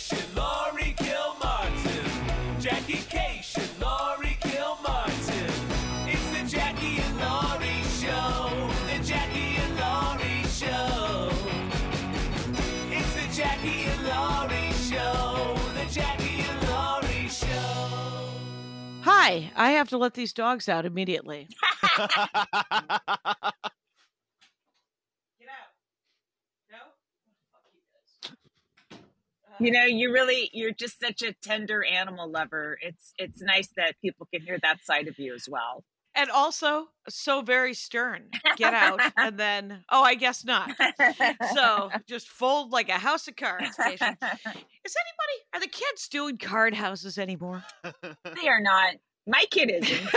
Kashian, Laurie Kilmartin. Jackie Kashian, Laurie Kilmartin. It's the Jackie and Laurie Show. The Jackie and Laurie Show. It's the Jackie and Laurie Show. The Jackie and Laurie Show. Hi, I have to let these dogs out immediately. Get out. No? You know, you really you're just such a tender animal lover. It's it's nice that people can hear that side of you as well. And also, so very stern. Get out. and then, oh, I guess not. So just fold like a house of cards. Cation. Is anybody, are the kids doing card houses anymore? they are not. My kid isn't.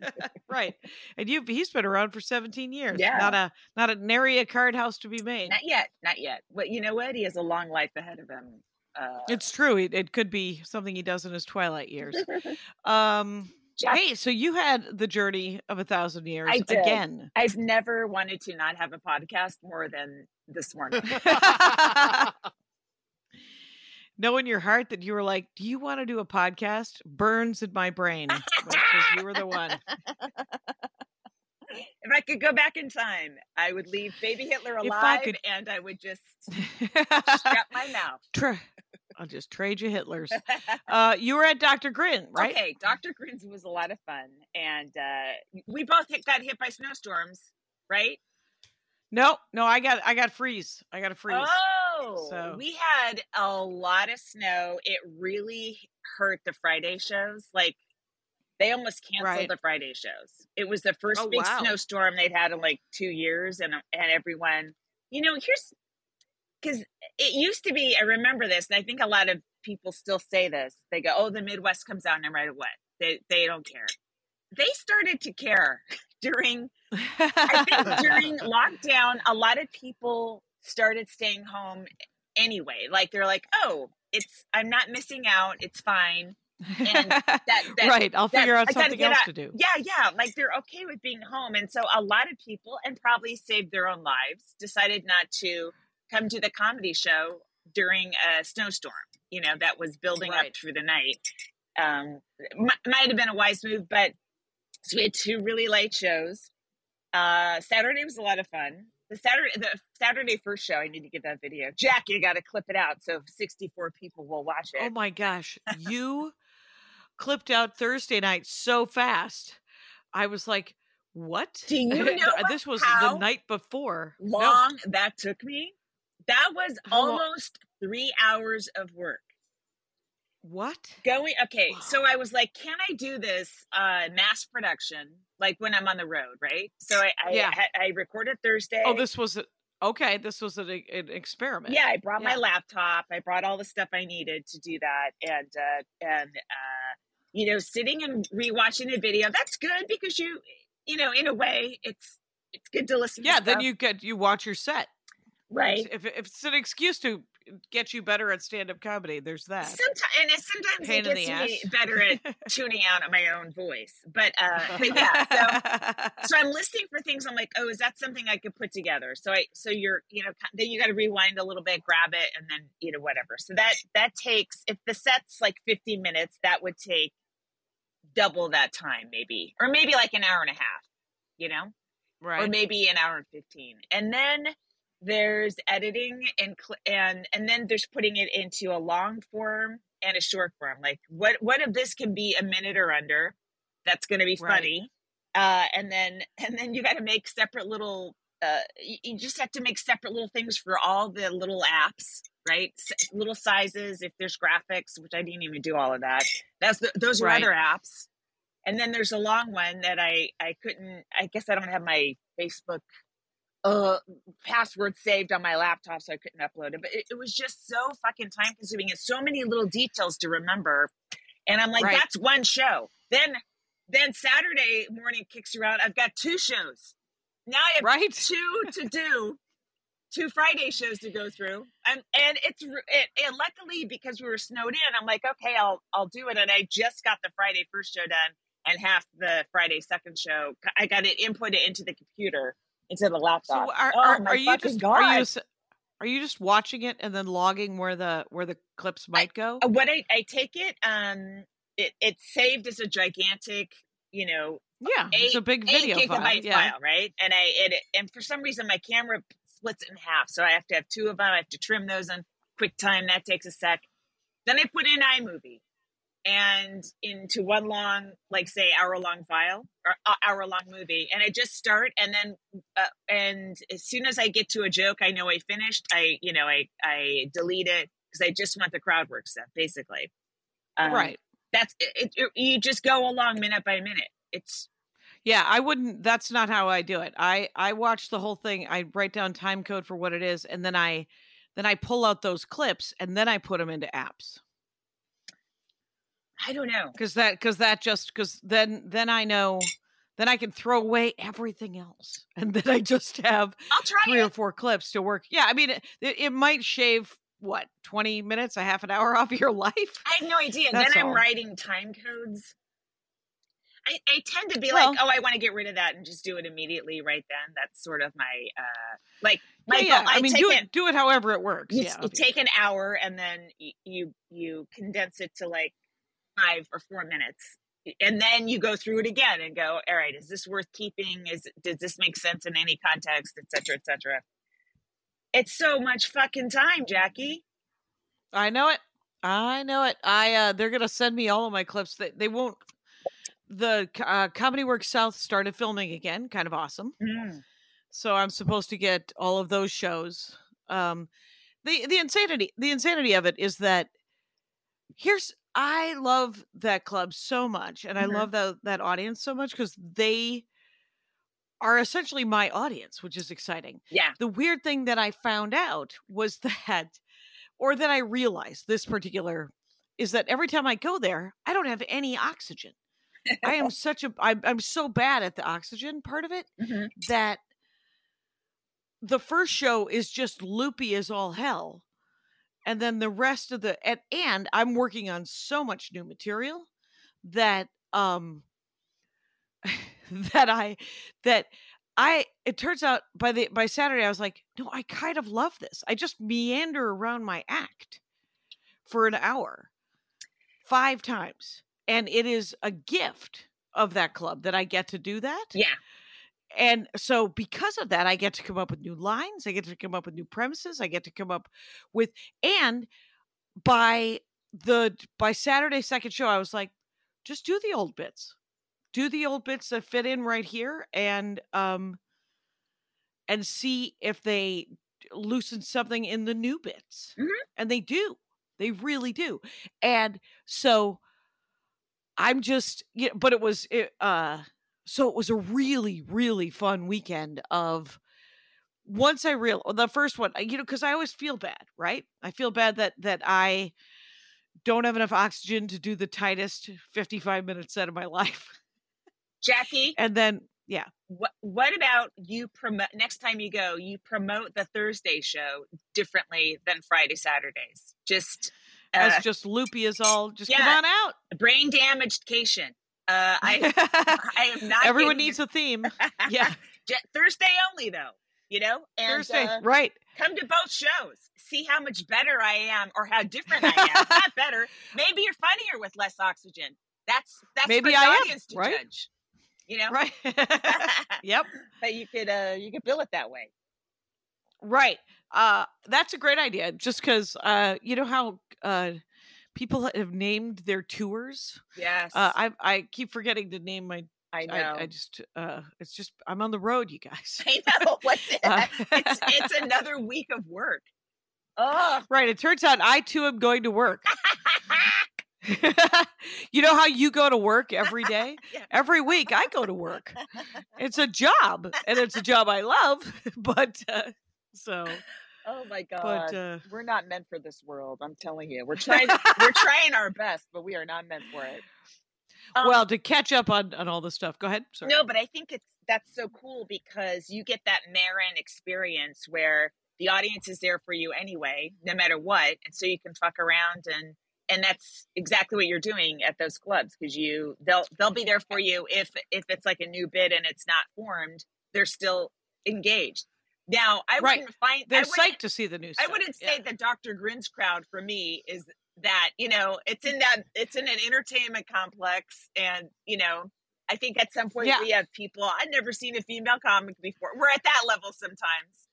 right. And you he's been around for 17 years. Yeah. Not a not a an area card house to be made. Not yet. Not yet. But you know what? He has a long life ahead of him. Uh, It's true. It, it could be something he does in his twilight years. Um Jack- Hey, so you had the journey of a thousand years I did. again. I've never wanted to not have a podcast more than this morning. know in your heart that you were like, "Do you want to do a podcast?" Burns in my brain because you were the one. if I could go back in time, I would leave baby Hitler alive could- and I would just shut my mouth. Tra- I'll just trade you Hitlers. Uh, you were at Dr. Grin, right? Okay, Dr. Grins was a lot of fun. And uh, we both hit, got hit by snowstorms, right? No, no, I got I got freeze. I got a freeze. Oh, So- we had a lot of snow. It really hurt the Friday shows. Like they almost canceled Right. the Friday shows. It was the first Oh, big wow. snowstorm they'd had in like two years, and and everyone, you know, here's because it used to be. I remember this, and I think a lot of people still say this. They go, "Oh, the Midwest comes out no matter what. They they don't care." They started to care during I think during lockdown, a lot of people started staying home anyway. Like they're like, "Oh, it's I'm not missing out. It's fine." and that- that- right, I'll that- figure out something else out- to do. Yeah, yeah. Like they're okay with being home, and so a lot of people, and probably saved their own lives, decided not to come to the comedy show during a snowstorm. You know that was building Right. up through the night. Um, m- might have been a wise move, but so we had two really late shows. Uh, Saturday was a lot of fun. The Saturday, the Saturday first show, I need to get that video. Jack, you got to clip it out so 64 people will watch it. Oh my gosh, you clipped out Thursday night so fast. I was like, "What?" Do you know this was the night before. No. long that took me. That was almost three hours of work. What? Going okay, Wow. so I was like, can I do this uh mass production like when I'm on the road, right? So I I, Yeah. I, I recorded Thursday. Oh, this was a, okay. This was an, an experiment. yeah, I brought my laptop. I brought all the stuff I needed to do that, and uh and uh you know, sitting and rewatching a video. That's good because you you know, in a way, it's it's good to listen. Yeah. to Then you get you watch your set. right. If if it's an excuse to get you better at stand up comedy, there's that. Sometimes, and sometimes Pain it gets me better at tuning out my own voice. But, uh, but yeah, so so I'm listening for things. I'm like, oh, is that something I could put together? So I, so you're, you know, then you got to rewind a little bit, grab it, and then you know whatever. So that that takes if the set's like 50 minutes, that would take double that time, maybe, or maybe like an hour and a half, you know, right? or maybe an hour and 15, and then there's editing and and and then there's putting it into a long form and a short form. Like what what if this can be a minute or under? That's going to be Right. funny. Uh, and then and then you got to make separate little. Uh, you, you just have to make separate little things for all the little apps, right? S- little sizes. If there's graphics, which I didn't even do all of that. That's the, those are Right. other apps. And then there's a long one that I I couldn't. I guess I don't have my Facebook uh password saved on my laptop so I couldn't upload it. But it, it was just so fucking time consuming and so many little details to remember. And I'm like, Right. that's one show. Then then Saturday morning kicks around. I've got two shows. Now I have Right. two to do, two Friday shows to go through. And and it's it, and luckily because we were snowed in, I'm like, okay, I'll I'll do it. And I just got the Friday first show done and half the Friday second show. I got it inputted into the computer into the So laptop. are oh are, are you just god! are you Are you just watching it and then logging where the where the clips might go? Uh, What I, I take it, um, it it's saved as a gigantic, you know, Yeah, it's a big eight video gigabyte file. Yeah. file, right? And I it and for some reason my camera splits it in half, so I have to have two of them. I have to trim those on QuickTime. That takes a sec. Then I put in iMovie and into one long, like say hour long file or uh, hour long movie, and I just start and then uh, and as soon as I get to a joke, I know I finished. I you know I I delete it because I just want the crowd work stuff, basically. Um, right. That's it, it. You just go along minute by minute. It's Yeah, I wouldn't that's not how I do it. I I watch the whole thing. I write down time code for what it is and then I then I pull out those clips and then I put them into apps. I don't know. Cuz that cuz that just cuz then then I know then I can throw away everything else and then I just have I'll try three or four clips to work. Yeah, I mean it, it, it might shave what 20 minutes, a half an hour off your life. I have no idea. And That's then I'm all. writing time codes. I, I tend to be Well- like, oh, I want to get rid of that and just do it immediately right then. That's sort of my uh like my yeah, yeah. goal. I, mean do it, it do it however it works. you, yeah. you take an hour and then you you condense it to like five or four minutes. And then you go through it again and go, all right, is this worth keeping? Is does this make sense in any context, etc cetera, et cetera? It's so much fucking time, Jackie. I know it. I know it. I uh they're gonna send me all of my clips. They they won't. The uh, Comedy Works South started filming again. Kind of awesome. Mm. So I'm supposed to get all of those shows. Um, the the insanity the insanity of it is that here's I love that club so much, and I Mhm. love that that audience so much because they are essentially my audience, which is exciting Yeah. the weird thing that I found out was that, or that I realized this particular, is that every time I go there, I don't have any oxygen. I am such a, I'm, I'm so bad at the oxygen part of it Mhm. that the first show is just loopy as all hell. And then the rest of the, and, and I'm working on so much new material that, um, that I, that I it turns out by the by Saturday I was like, no, I kind of love this. I just meander around my act for an hour five times. And it is a gift of that club that I get to do that. Yeah. And so because of that, I get to come up with new lines, I get to come up with new premises, I get to come up with and by the by Saturday second show, I was like, just do the old bits. Do the old bits that fit in right here and um and see if they loosen something in the new bits. Mhm. and they do. They really do. And so i'm just yeah but it was it, uh so it was a really really fun weekend of once i real the first one you know because i always feel bad right? I feel bad that that i don't have enough oxygen to do the tightest 55 minute set of my life. Jackie, and then yeah. What what about you promote next time you go, you promote the Thursday show differently than Friday Saturdays. Just uh, as just loopy as all just come on out. Brain damaged Kashian. Uh I I am not everyone kidding needs a theme yeah Thursday only though, you know? And thursday uh, right come to both shows. See how much better I am or how different I am. not better. Maybe you're funnier with less oxygen. That's that's Maybe for the I am, audience to right? judge. You know? right yep but you could uh you could bill it that way. right uh that's a great idea just because uh you know how uh people have named their tours Yes. uh i i keep forgetting to name my I know. I, I just uh it's just i'm on the road you guys I know. What's it? Uh, it's it's another week of work. Oh, right it turns out i too am going to work you know how you go to work every day? Yeah. Every week I go to work. It's a job and it's a job I love, but uh, so oh my god. but uh we're not meant for this world. I'm telling you. We're trying. we're trying our best, but we are not meant for it. Um, well, to catch up on on all the stuff. Go ahead. Sorry. no, but I think it's that's so cool because you get that Maron experience where the audience is there for you anyway, no matter what, and so you can fuck around and and that's exactly what you're doing at those clubs because you they'll they'll be there for you if if it's like a new bid and it's not formed, they're still engaged. Now, I Right. wouldn't find. They're psyched to see the new I wouldn't Yeah. say the Dr. Grins crowd for me is that you know it's in that it's in an entertainment complex, and you know I think at some point Yeah. we have people I'd never seen a female comic before. We're at that level sometimes.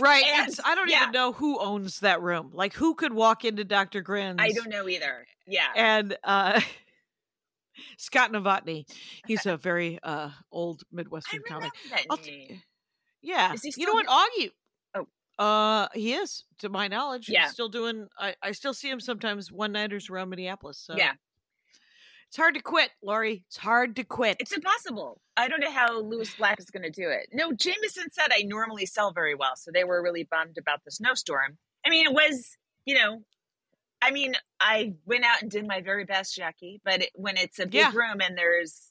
Right. And- I don't yeah. even know who owns that room. Like, who could walk into Dr. Grin's? I don't know either. Yeah. And uh, Scott Novotny, he's a very uh, old I Midwestern comic. That I'll t- name. yeah. Is he you know what, Augie? Oh. Uh, he is, to my knowledge. Yeah. He's still doing. I, I still see him sometimes one nighters around Minneapolis. So Yeah. it's hard to quit, Laurie. It's hard to quit. It's impossible. I don't know how Lewis Black is going to do it. No, Jameson said I normally sell very well, so they were really bummed about the snowstorm. I mean, it was, you know, I mean, I went out and did my very best, Jackie. But it, when it's a big Yeah. room and there's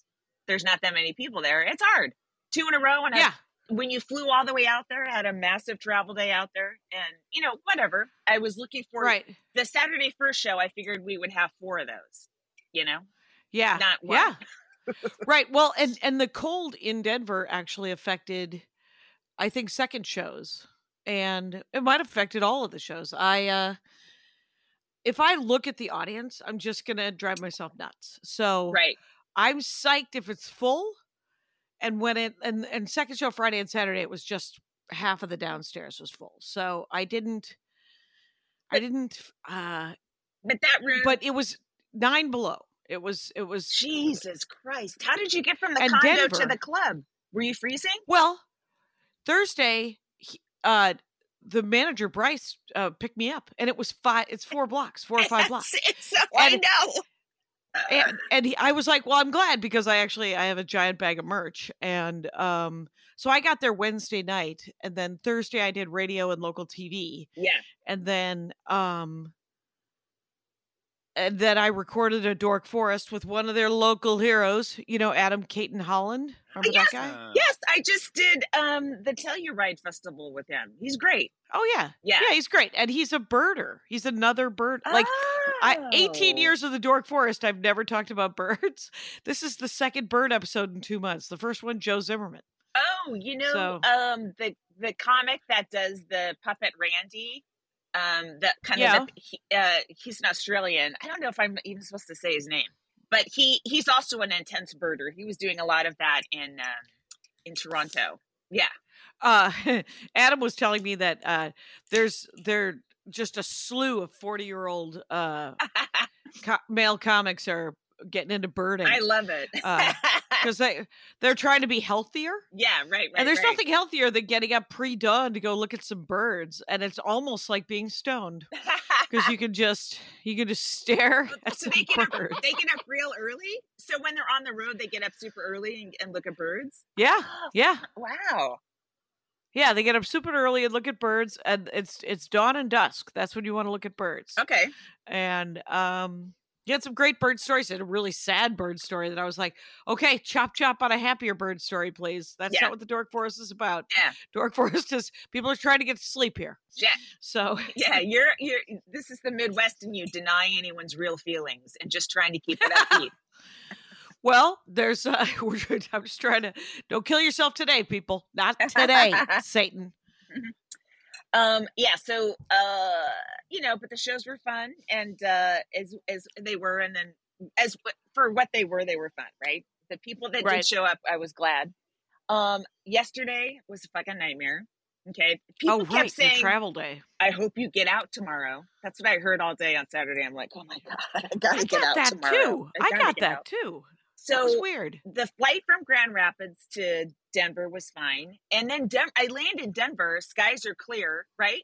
there's not that many people there, it's hard. Two in a row, and I- yeah. When you flew all the way out there, had a massive travel day out there, and you know, whatever. I was looking for Right. the Saturday first show. I figured we would have four of those. You know, Yeah. not one. Yeah. right. Well, and and the cold in Denver actually affected, I think, second shows, and it might have affected all of the shows. I, uh if I look at the audience, I'm just gonna drive myself nuts. So right. I'm psyched if it's full, and when it and and second show Friday and Saturday, it was just half of the downstairs was full. So I didn't, I didn't, uh But that room. but it was nine below. It was it was Jesus Christ. How did you get from the condo to the club? Were you freezing? Well, Thursday, he- uh, the manager Bryce uh, picked me up, and it was five. It's four blocks, four or five blocks. It's, so, I And- know. And and he, I was like, well, I'm glad because I actually I have a giant bag of merch, and um, so I got there Wednesday night, and then Thursday I did radio and local TV, yeah. and then um. And then I recorded a Dork Forest with one of their local heroes, you know, Adam Cayton-Holland. Remember Yes. that guy? Uh, Yes, I just did um the Telluride Festival with him. He's great. Oh yeah. Yeah. Yeah, he's great. And he's a birder. He's another bird. Like I 18 Oh. years of the Dork Forest, I've never talked about birds. This is the second bird episode in 2 months. The first one Joe Zimmerman. Oh, you know, So- um the the comic that does the puppet Randy. Um, that kind Yeah. of the, he, uh, he's an Australian. I don't know if I'm even supposed to say his name, but he he's also an intense birder. He was doing a lot of that in um, in Toronto. Yeah, Uh Adam was telling me that uh there's there just a slew of 40-year-old uh co- male comics are getting into birding I love it. Uh, cuz they they're trying to be healthier. yeah, right, right. and there's right. nothing healthier than getting up pre-dawn to go look at some birds and it's almost like being stoned. because you can just you can just stare at so some they get up, they get up real early. So when they're on the road, they get up super early and, and look at birds. Yeah, yeah, Wow. yeah. They get up super early and look at birds, and it's it's dawn and dusk. That's when you want to look at birds. Okay. And um, you had some great bird stories. And a really sad bird story that I was like, okay, chop chop on a happier bird story, please. That's Yeah. not what the Dork Forest is about. Yeah. Dork Forest is people are trying to get to sleep here. Yeah. So Yeah. You're you're. This is the Midwest, and you deny anyone's real feelings and just trying to keep it upbeat. Well, there's uh we're I'm just trying to don't kill yourself today, people. Not today, Satan. Um. Yeah. So. Uh. You know, but the shows were fun, and uh, as as they were, and then as for what they were, they were fun, right? The people that Right. did show up, I was glad. Um. Yesterday was a fucking nightmare. Okay. People oh, kept right, your saying, travel day. I hope you get out tomorrow. That's what I heard all day on Saturday. I'm like, oh my god, I gotta I get out that tomorrow. too. I, gotta got that out. too. That was So weird. the flight from Grand Rapids to Denver was fine, and then I land in Denver. Skies are clear, right?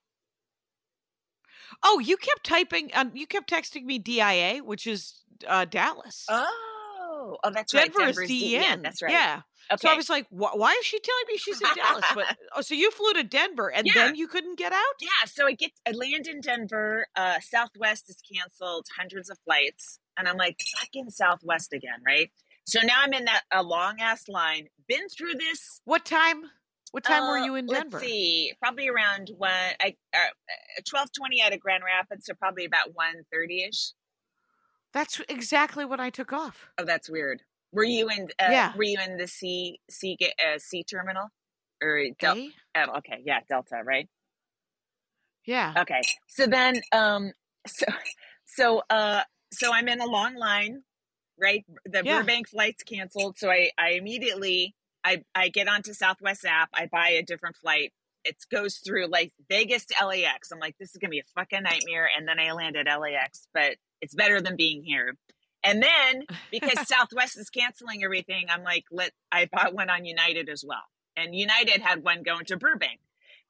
Oh, you kept typing. Um, you kept texting me DIA, which is uh, Dallas. Oh, oh, that's Denver right. is Denver's DEN. That's right. Yeah. Okay. So I was like, why is she telling me she's in Dallas? But oh, so you flew to Denver and Yeah. then you couldn't get out? yeah, so I get I land in Denver. Uh, Southwest is canceled, hundreds of flights, and I'm like, fucking Southwest again, right? So now I'm in that a long ass line. Been through this What time? What time were Uh, you in Denver? Let's see, probably around one. I uh, twelve twenty out of Grand Rapids, so probably about one thirty ish. That's exactly what I took off. Oh, that's weird. Were you in? Uh, Yeah. Were you in the C C uh, C terminal? or Delta? Oh, okay, yeah, Delta, right? Yeah. Okay. So then um so so uh so I'm in a long line, right? The Yeah. Burbank flight's canceled, so I I immediately I I get onto Southwest app, I buy a different flight. It goes through like Vegas to LAX. I'm like this is going to be a fucking nightmare and then I land at LAX, but it's better than being here. And then because Southwest is canceling everything, I'm like let I bought one on United as well. And United had one going to Burbank.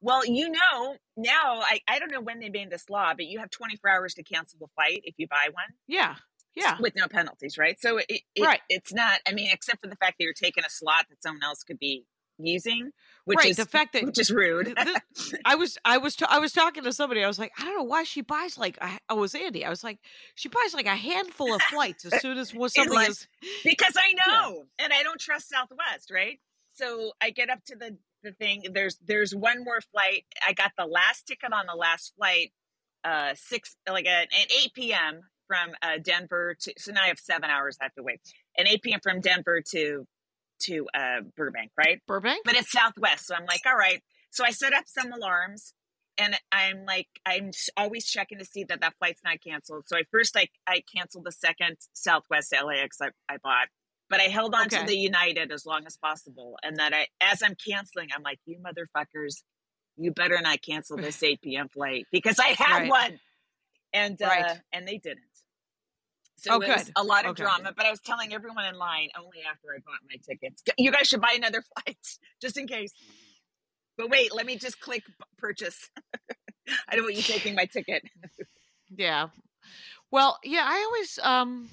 Well, you know, now I, I don't know when they made this law, but you have 24 hours to cancel the flight if you buy one Yeah. Yeah. with no penalties, right? So it, it, Right. it's not, I mean, except for the fact that you're taking a slot that someone else could be using, which right. is the fact that which is rude. th- th- I was I was I was talking to somebody. I was like, I don't know why she buys like I, oh, I was Andy. I was like, she buys like a handful of flights as soon as something like- is because I Yeah. know, and I don't trust Southwest, right? So I get up to the the thing. There's there's one more flight. I got the last ticket on the last flight, uh, six like at, at eight p.m. from uh, Denver to. So now I have seven hours I have to wait. And eight p.m. from Denver to to uh, Burbank, right? Burbank. But it's Southwest, so I'm like, all right. So I set up some alarms. And I'm like, I'm always checking to see that that flight's not canceled. So I first I I canceled the second Southwest LAX I, I bought, but I held on Okay. to the United as long as possible. And that I, as I'm canceling, I'm like, you motherfuckers, you better not cancel this 8 p.m. flight because I had Right. one, and uh, Right. and they didn't. So Oh, it was good. a lot of Okay. drama, but I was telling everyone in line only after I bought my tickets. You guys should buy another flight just in case. But wait, let me just click purchase. I don't want you taking my ticket. Yeah. Well, yeah, I always um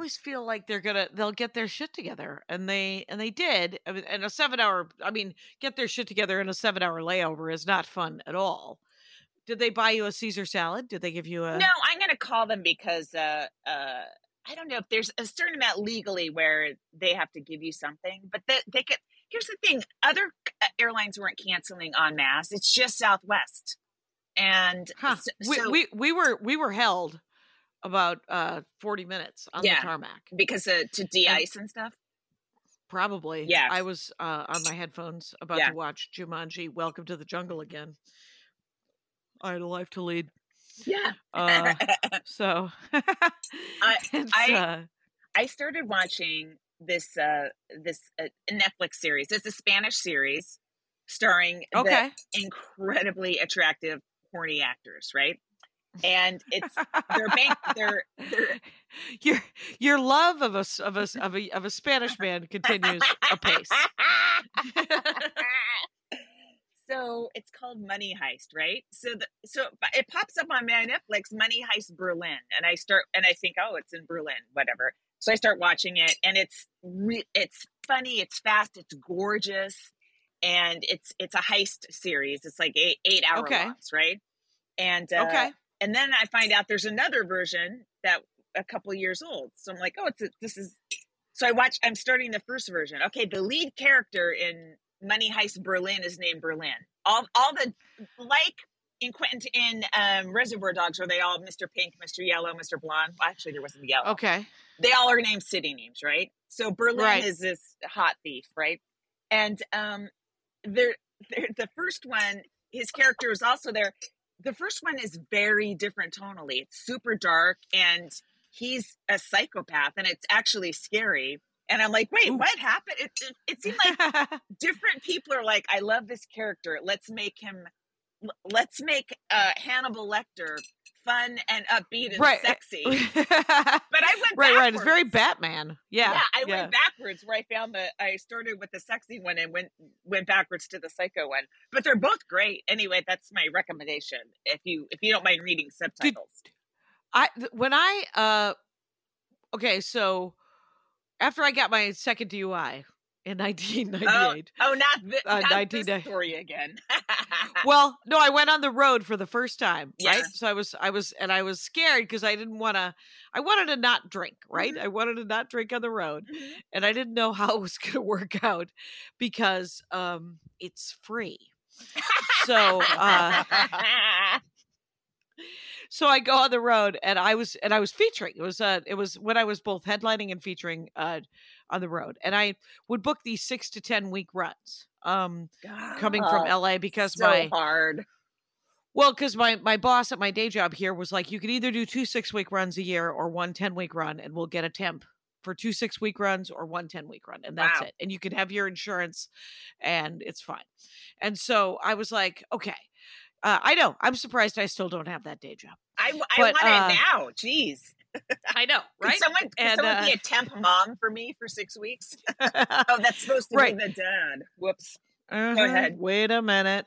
always feel like they're gonna they'll get their shit together, and they and they did. I mean, and a seven hour, I mean, get their shit together in a seven hour layover is not fun at all. Did they buy you a Caesar salad? Did they give you a? No, I'm to call them because uh, uh, I don't know if there's a certain amount legally where they have to give you something, but they, they could. Here's the thing: other uh, airlines weren't canceling en masse. It's just Southwest, and Huh. so, we, so- we we were we were held about uh 40 minutes on Yeah. the tarmac. because uh, to de-ice and stuff. Probably. yeah I was uh, on my headphones about Yeah. to watch Jumanji Welcome to the Jungle again. I had a life to lead. Yeah. Uh, so it's, I- uh, I started watching this uh this uh, Netflix series. It's a Spanish series starring the okay. incredibly attractive horny actors, right? And it's they're bank they're they're your your love of a of a of a of a Spanish man continues apace. so it's called Money Heist, right? So the so it pops up on my Netflix, Money Heist Berlin, and I start and I think, oh, it's in Berlin, whatever. So I start watching it, and it's re- it's funny, it's fast, it's gorgeous, and it's it's a heist series. It's like eight eight hour Okay. longs, right? And uh, Okay. And then I find out there's another version that a couple years old. So I'm like, oh, it's a, this is. So I watch. I'm starting the first version. Okay, the lead character in Money Heist Berlin is named Berlin. All all the like in Quentin in um, Reservoir Dogs, where they all Mr. Pink, Mr. Yellow, Mr. Blonde. Well, actually, there wasn't yellow. Okay. They all are named city names, right? So Berlin Right. is this hot thief, right? And um, there, there, the first one, his character is also there. The first one is very different tonally. It's super dark, and he's a psychopath, and it's actually scary. And I'm like, wait, Ooh. what happened? It, it, it seemed like different people are like, I love this character. Let's make him, let's make uh, Hannibal Lecter fun and upbeat and right. sexy. But I went Right. Right, It's very backwards. Batman. Yeah. Yeah. I yeah. went backwards where I found the I started with the sexy one and went went backwards to the psycho one. But they're both great. Anyway, that's my recommendation. If you if you don't mind reading subtitles. I when I uh okay, so after I got my second DUI in 1998. Oh, not, thi- Uh, not 19 this story again. Well, no, I went on the road for the first time, right? So I was I was and I was scared because I didn't want to I wanted to not drink, right? Mhm. I wanted to not drink on the road Mhm. and I didn't know how it was going to work out because um it's free. So, uh so I go on the road and I was and I was featuring. It was uh it was when I was both headlining and featuring uh on the road, and I would book these six to ten week runs. Um, coming from Oh, LA because so my hard. well, because my my boss at my day job here was like, you can either do two six week runs a year or one 10 week run, and we'll get a temp for two six week runs or one 10 week run, and that's Wow. it. And you can have your insurance, and it's fine. And so I was like, okay, uh, I know. I'm surprised I still don't have that day job. I But, want uh, it now. Jeez. I know, Could right? someone, could And, someone uh, be a temp mom for me for six weeks? Oh, that's supposed to Right. be the dad. Whoops. Uh-huh, ahead. Wait a minute.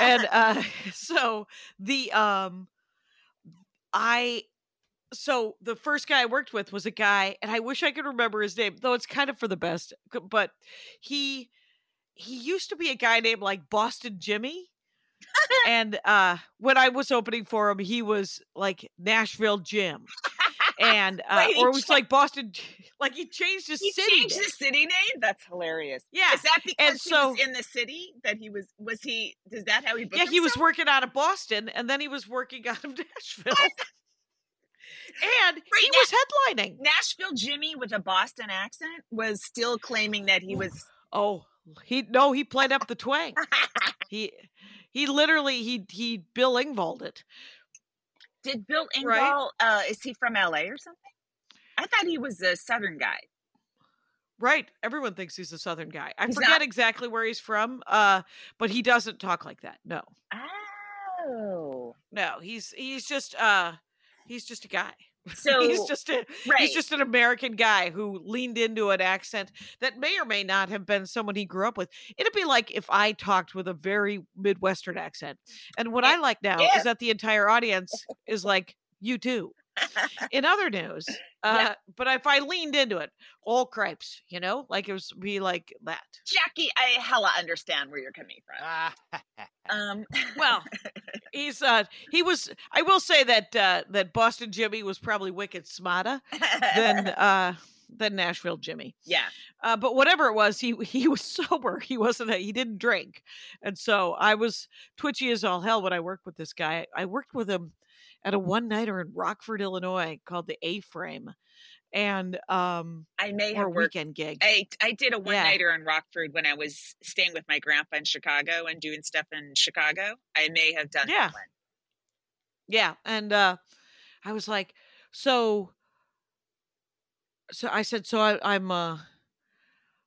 and uh so the um i so the first guy i worked with was a guy and i wish i could remember his name though it's kind of for the best but he he used to be a guy named like boston jimmy and uh when i was opening for him he was like nashville jim and uh Wait, or it was like boston like he changed his he city changed name. the city name. That's hilarious. yeah Is that because he so- was in the city that he was? Was he? Is that how he? Yeah, he was working out of Boston, and then he was working out of Nashville, and he Right, was headlining. Nashville Jimmy with a Boston accent was still claiming that he was. Oh, he no, he played up the twang. He he literally he he Bill Engvalled it. Did Bill Right. Engvall? Uh, is he from L.A. or something? I thought he was a Southern guy. Right, everyone thinks he's a Southern guy. I He's forget not. exactly where he's from, uh, but he doesn't talk like that. No, Oh, no, he's he's just uh he's just a guy. so he's just a right. He's just an American guy who leaned into an accent that may or may not have been someone he grew up with. It'd be like if I talked with a very Midwestern accent. And what I like now Yeah. is that the entire audience is like, you too. In other news, uh, Yeah. but if I leaned into it, all cripes, you know, like it was be like that. Jackie, I hella understand where you're coming from. Ah. Um, Well, he's uh he was I will say that uh that Boston Jimmy was probably wicked smarter than uh than Nashville Jimmy. yeah, Uh, but whatever it was, he he was sober. He wasn't. A, he didn't drink, and so I was twitchy as all hell when I worked with this guy. I worked with him at a one nighter in Rockford, Illinois, called the A Frame, and um I may have worked. weekend gig. I I did a one Yeah. nighter in Rockford when I was staying with my grandpa in Chicago and doing stuff in Chicago. I may have done Yeah. that one. Yeah, and uh I was like, so, so I said, so I, I'm uh,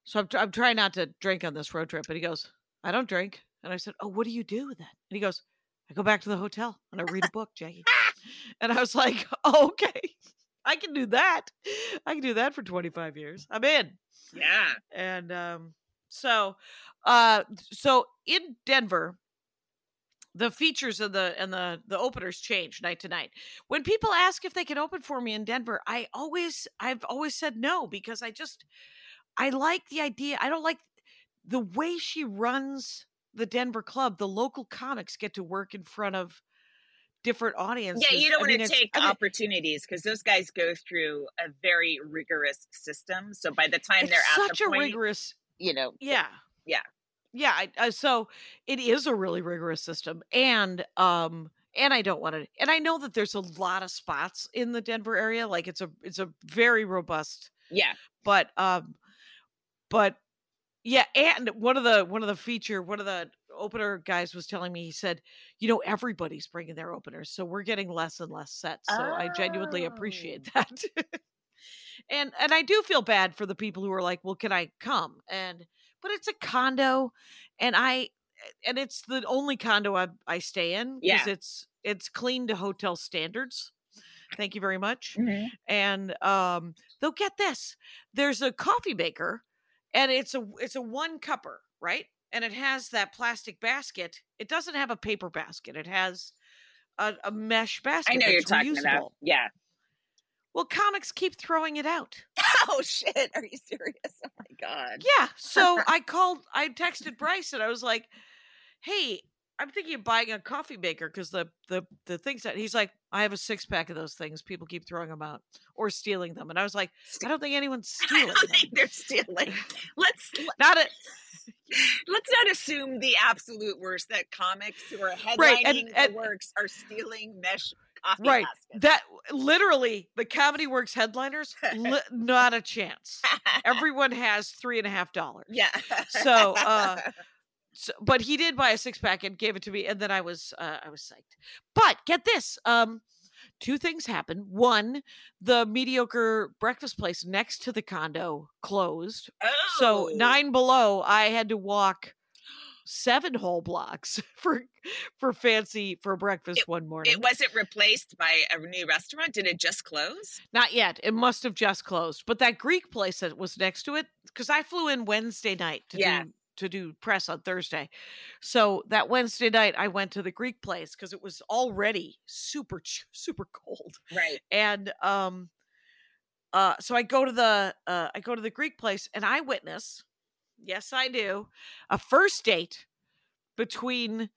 so I'm I'm trying not to drink on this road trip, and he goes, I don't drink, and I said, oh, what do you do then? And he goes, I go back to the hotel and I read a book, Jackie. And I was like, oh, okay, I can do that. I can do that for 25 years. I'm in. Yeah. And um, so, uh, so in Denver, the features of the and the the openers change night to night. When people ask if they can open for me in Denver, I always I've always said no because I just I like the idea. I don't like the way she runs the Denver club. The local comics get to work in front of different audiences. Yeah, you don't I want mean, to take I mean, opportunities because those guys go through a very rigorous system. So by the time they're at such the a point, rigorous you know, yeah Yeah. yeah I, I, so it is a really rigorous system and um and i don't want to and i know that there's a lot of spots in the denver area like it's a it's a very robust yeah, but um but yeah and one of the one of the feature one of the opener guys was telling me he said you know everybody's bringing their openers so we're getting less and less sets so i genuinely appreciate Oh. that and and i do feel bad for the people who are like well can i come and but it's a condo and i and it's the only condo i, I stay in because Yeah. it's it's clean to hotel standards thank you very much Mhm. and um they'll get this there's a coffee maker and it's a it's a one cupper right and it has that plastic basket it doesn't have a paper basket it has a, a mesh basket I know you're talking reusable. about. Yeah. well comics keep throwing it out Oh shit! Are you serious? Oh my god. yeah so i called i texted bryce and i was like hey i'm thinking of buying a coffee maker because the the the things that he's like i have a six pack of those things people keep throwing them out or stealing them and i was like i don't think anyone's stealing. I don't them think they're stealing. Let's not a let's not assume the absolute worst that comics who are headlining Right, and- the works are stealing mesh coffee right. basket. That literally the Comedy Works headliners, li- not a chance. Everyone has three and a half dollars. yeah. So, uh, So, but he did buy a six pack and gave it to me, and then I was uh, I was psyched. But get this, um, two things happened. One, the mediocre breakfast place next to the condo closed. Oh. So nine below, I had to walk seven whole blocks for for fancy for breakfast one morning. It wasn't replaced by a new restaurant. Did it just close? Not yet. It must have just closed. But that Greek place that was next to it, because I flew in Wednesday night to Yeah. do to do press on Thursday. So that Wednesday night, I went to the Greek place because it was already super super cold. Right. And um, uh, so I go to the uh, I go to the Greek place and I witness, yes, I do, a first date between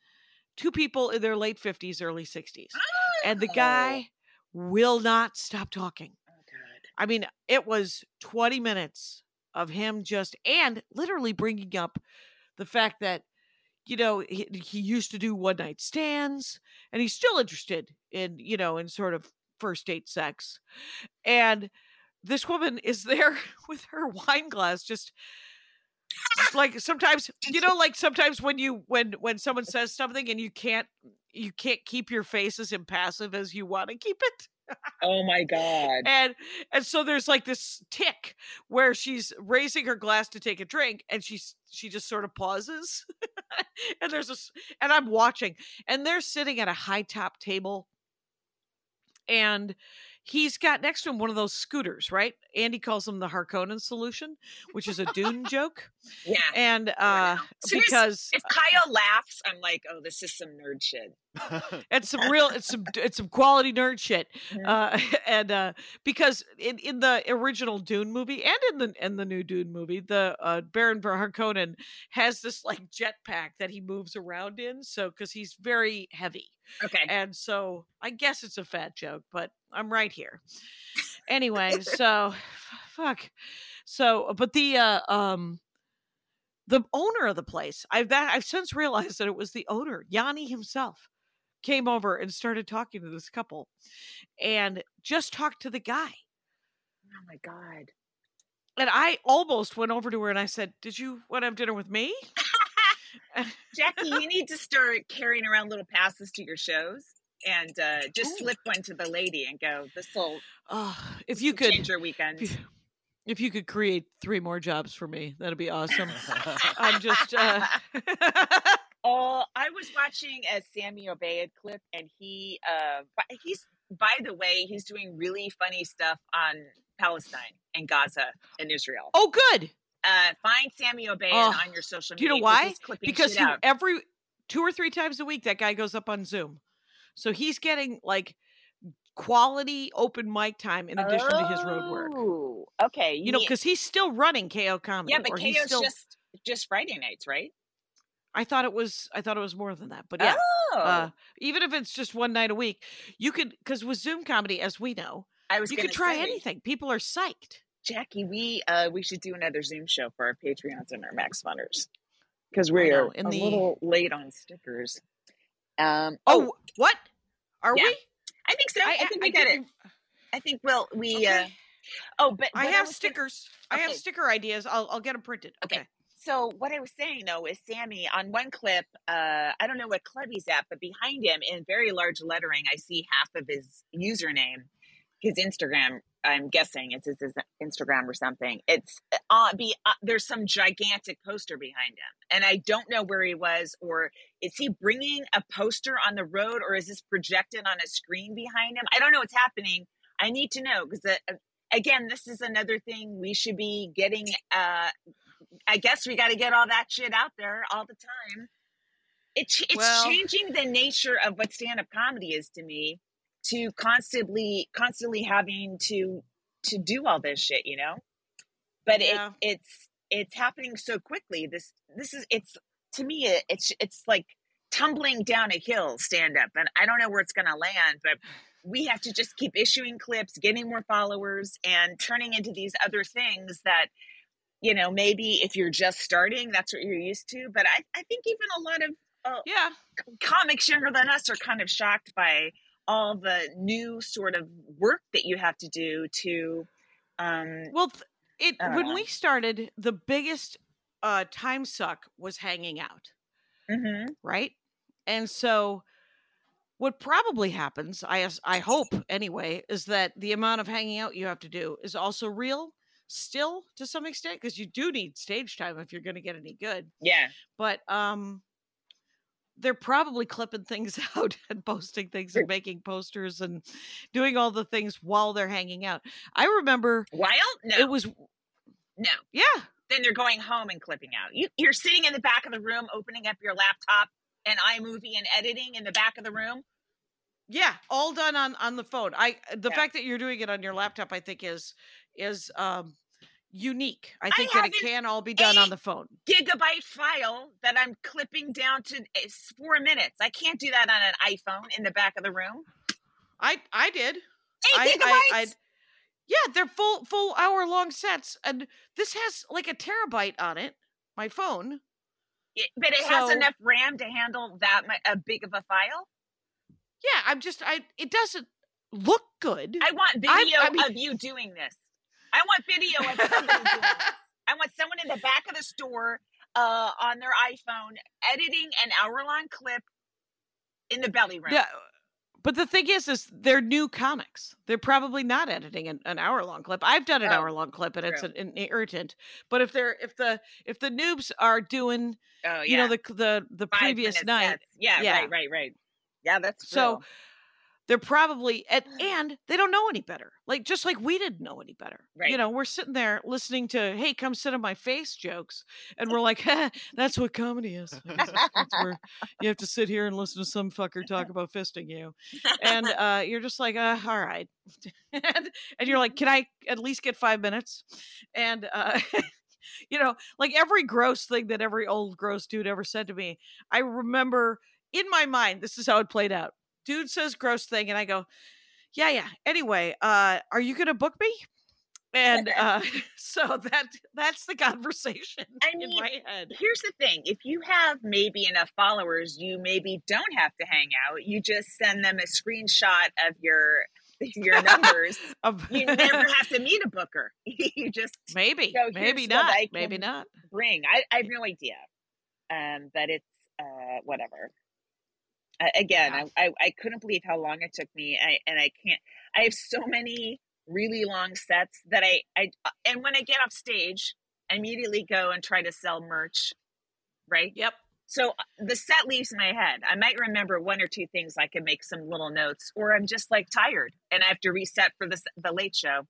two people in their late fifties, early sixties, and the Oh. guy will not stop talking. Oh, God. I mean, it was 20 minutes of him just and literally bringing up the fact that you know he, he used to do one night stands and he's still interested in you know in sort of first date sex. And this woman is there with her wine glass just just like sometimes you know like sometimes when you when when someone says something and you can't you can't keep your face as impassive as you want to keep it Oh my God. and and so there's like this tick where she's raising her glass to take a drink and she's she just sort of pauses and there's a and i'm watching and they're sitting at a high top table and he's got next to him one of those scooters right andy calls them the harkonnen solution which is a dune joke Yeah. and uh. So here's- because If Kyle laughs, I'm like, oh, this is some nerd shit. it's some real it's some it's some quality nerd shit uh and uh because in in the original dune movie and in the in the new dune movie the uh baron harkonnen has this like jetpack that he moves around in so because he's very heavy. Okay. and so i guess it's a fat joke but i'm right here. Anyway so fuck. So but the uh um the owner of the place i've that i've since realized that it was the owner yanni himself came over and started talking to this couple and just talked to the guy Oh my God. and i almost went over to her and i said did you want to have dinner with me Jackie, you need to start carrying around little passes to your shows and uh, just Ooh. slip one to the lady and go, this will oh if you could change your weekend. if you, if you could create three more jobs for me that'd be awesome i'm just uh Oh, I was watching a Sammy Obeid clip, and he, uh, he's by the way, he's doing really funny stuff on Palestine and Gaza and Israel. oh good Uh, find Sammy Obeid Oh, on your social media. do you know why? Because he, every two or three times a week that guy goes up on zoom so he's getting like quality open mic time in addition to his road work Oh, okay. you know because he's still running ko comedy yeah, but KO's still just just Friday nights, right? I thought it was i thought it was more than that but yeah Oh, uh, even if it's just one night a week you could because with zoom comedy as we know I was you could try say, anything people are psyched Jackie, we uh we should do another Zoom show for our Patreons and our Max Funders because we are in a the- little late on stickers. Um, oh, what are Yeah, we I think so. I, think we I got it. I think well we. uh okay. Oh, but I have was gonna- stickers. I have sticker ideas. I'll I'll get them printed. Okay. Okay. So what I was saying though is Sammy on one clip, uh, I don't know what club he's at, but behind him in very large lettering, I see half of his username, his Instagram. I'm guessing it's his, his Instagram or something. It's uh, be uh, there's some gigantic poster behind him, and I don't know where he was, or is he bringing a poster on the road, or is this projected on a screen behind him? I don't know what's happening. I need to know because uh, again, this is another thing we should be getting. Uh, I guess we got to get all that shit out there all the time. It's it's Well- changing the nature of what stand up comedy is to me, to constantly constantly having to to do all this shit, you know. But Yeah. it it's it's happening so quickly. This this is it's to me it, it's it's like tumbling down a hill stand up, and I don't know where it's going to land, but we have to just keep issuing clips, getting more followers, and turning into these other things that you know maybe if you're just starting that's what you're used to but i, I think even a lot of uh, Yeah. comics younger than us are kind of shocked by all the new sort of work that you have to do to um Well, th- it when know. we started, the biggest uh, time suck was hanging out, mhm. right? And so, what probably happens, I I hope anyway, is that the amount of hanging out you have to do is also real, still to some extent, because you do need stage time if you're going to get any good. yeah But um, they're probably clipping things out and posting things and making posters and doing all the things while they're hanging out. I remember wild no it was no yeah. then they're going home and clipping out you, you're sitting in the back of the room opening up your laptop and iMovie and editing in the back of the room Yeah, all done on on the phone. I the Yeah. fact that you're doing it on your laptop, I think is is um unique. I I think that it can all be done on the phone. gigabyte file that I'm clipping down to four minutes. I can't do that on an iPhone in the back of the room. I I did. Eight I, gigabytes. I, I yeah, they're full full hour long sets, and this has like a terabyte on it. My phone. It- but it has enough RAM to handle that mu- a big of a file. Yeah, I'm just I. It doesn't look good. I want I- video I mean- of you doing this. I want video of somebody doing this. I want someone in the back of the store uh, on their iPhone editing an hour long clip in the belly room. Yeah, but the thing is, is they're new comics. They're probably not editing an, an hour long clip. I've done an Oh, hour long clip, and it's an, an irritant. But if they're if the if the noobs are doing, Oh, yeah. you know, the the the Five previous minute night. Yeah, Yeah. right, right, right. Yeah, that's So, true. They're probably at, and they don't know any better. Like just like we didn't know any better. Right. You know, we're sitting there listening to "Hey, come sit on my face" jokes, and we're like, "That's what comedy is. That's, that's where you have to sit here and listen to some fucker talk about fisting you." and uh, you're just like, uh, all right. and, and you're like, can I at least get five minutes? And, uh, you know, like every gross thing that every old gross dude ever said to me, I remember in my mind, this is how it played out. Dude says gross thing, and I go, yeah, yeah. Anyway, uh, are you going to book me? And uh, so that that's the conversation I in mean, my head. Here's the thing if you have maybe enough followers, you maybe don't have to hang out. You just send them a screenshot of your your numbers. You never have to meet a booker. you just maybe, So maybe not, maybe not. bring. I, I have no idea. Um, but it's uh, whatever. Again, Yeah. I, I I couldn't believe how long it took me. I and I can't. I have so many really long sets that I I uh, and when I get off stage, I immediately go and try to sell merch. Right. Yep. So uh, the set leaves my head. I might remember one or two things. I can make some little notes, or I'm just like tired and I have to reset for the the late show.